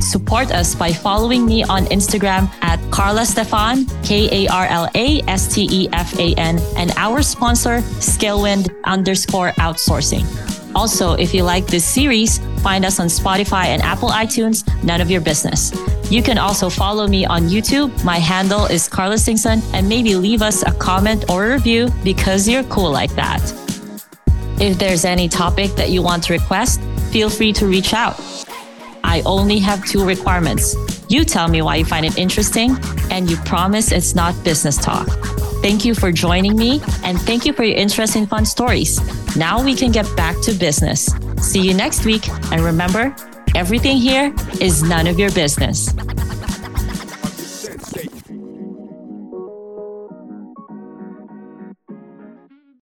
[SPEAKER 2] Support us by following me on Instagram at Karla Stefan, K A R L A S T E F A N, and our sponsor, Skillwind underscore outsourcing. Also, if you like this series, find us on Spotify and Apple iTunes, none of your business. You can also follow me on YouTube. My handle is Karla Singson, and maybe leave us a comment or a review because you're cool like that. If there's any topic that you want to request, feel free to reach out. I only have two requirements. You tell me why you find it interesting, and you promise it's not business talk. Thank you for joining me, and thank you for your interest in fun stories. Now we can get back to business. See you next week, and remember, everything here is none of your business.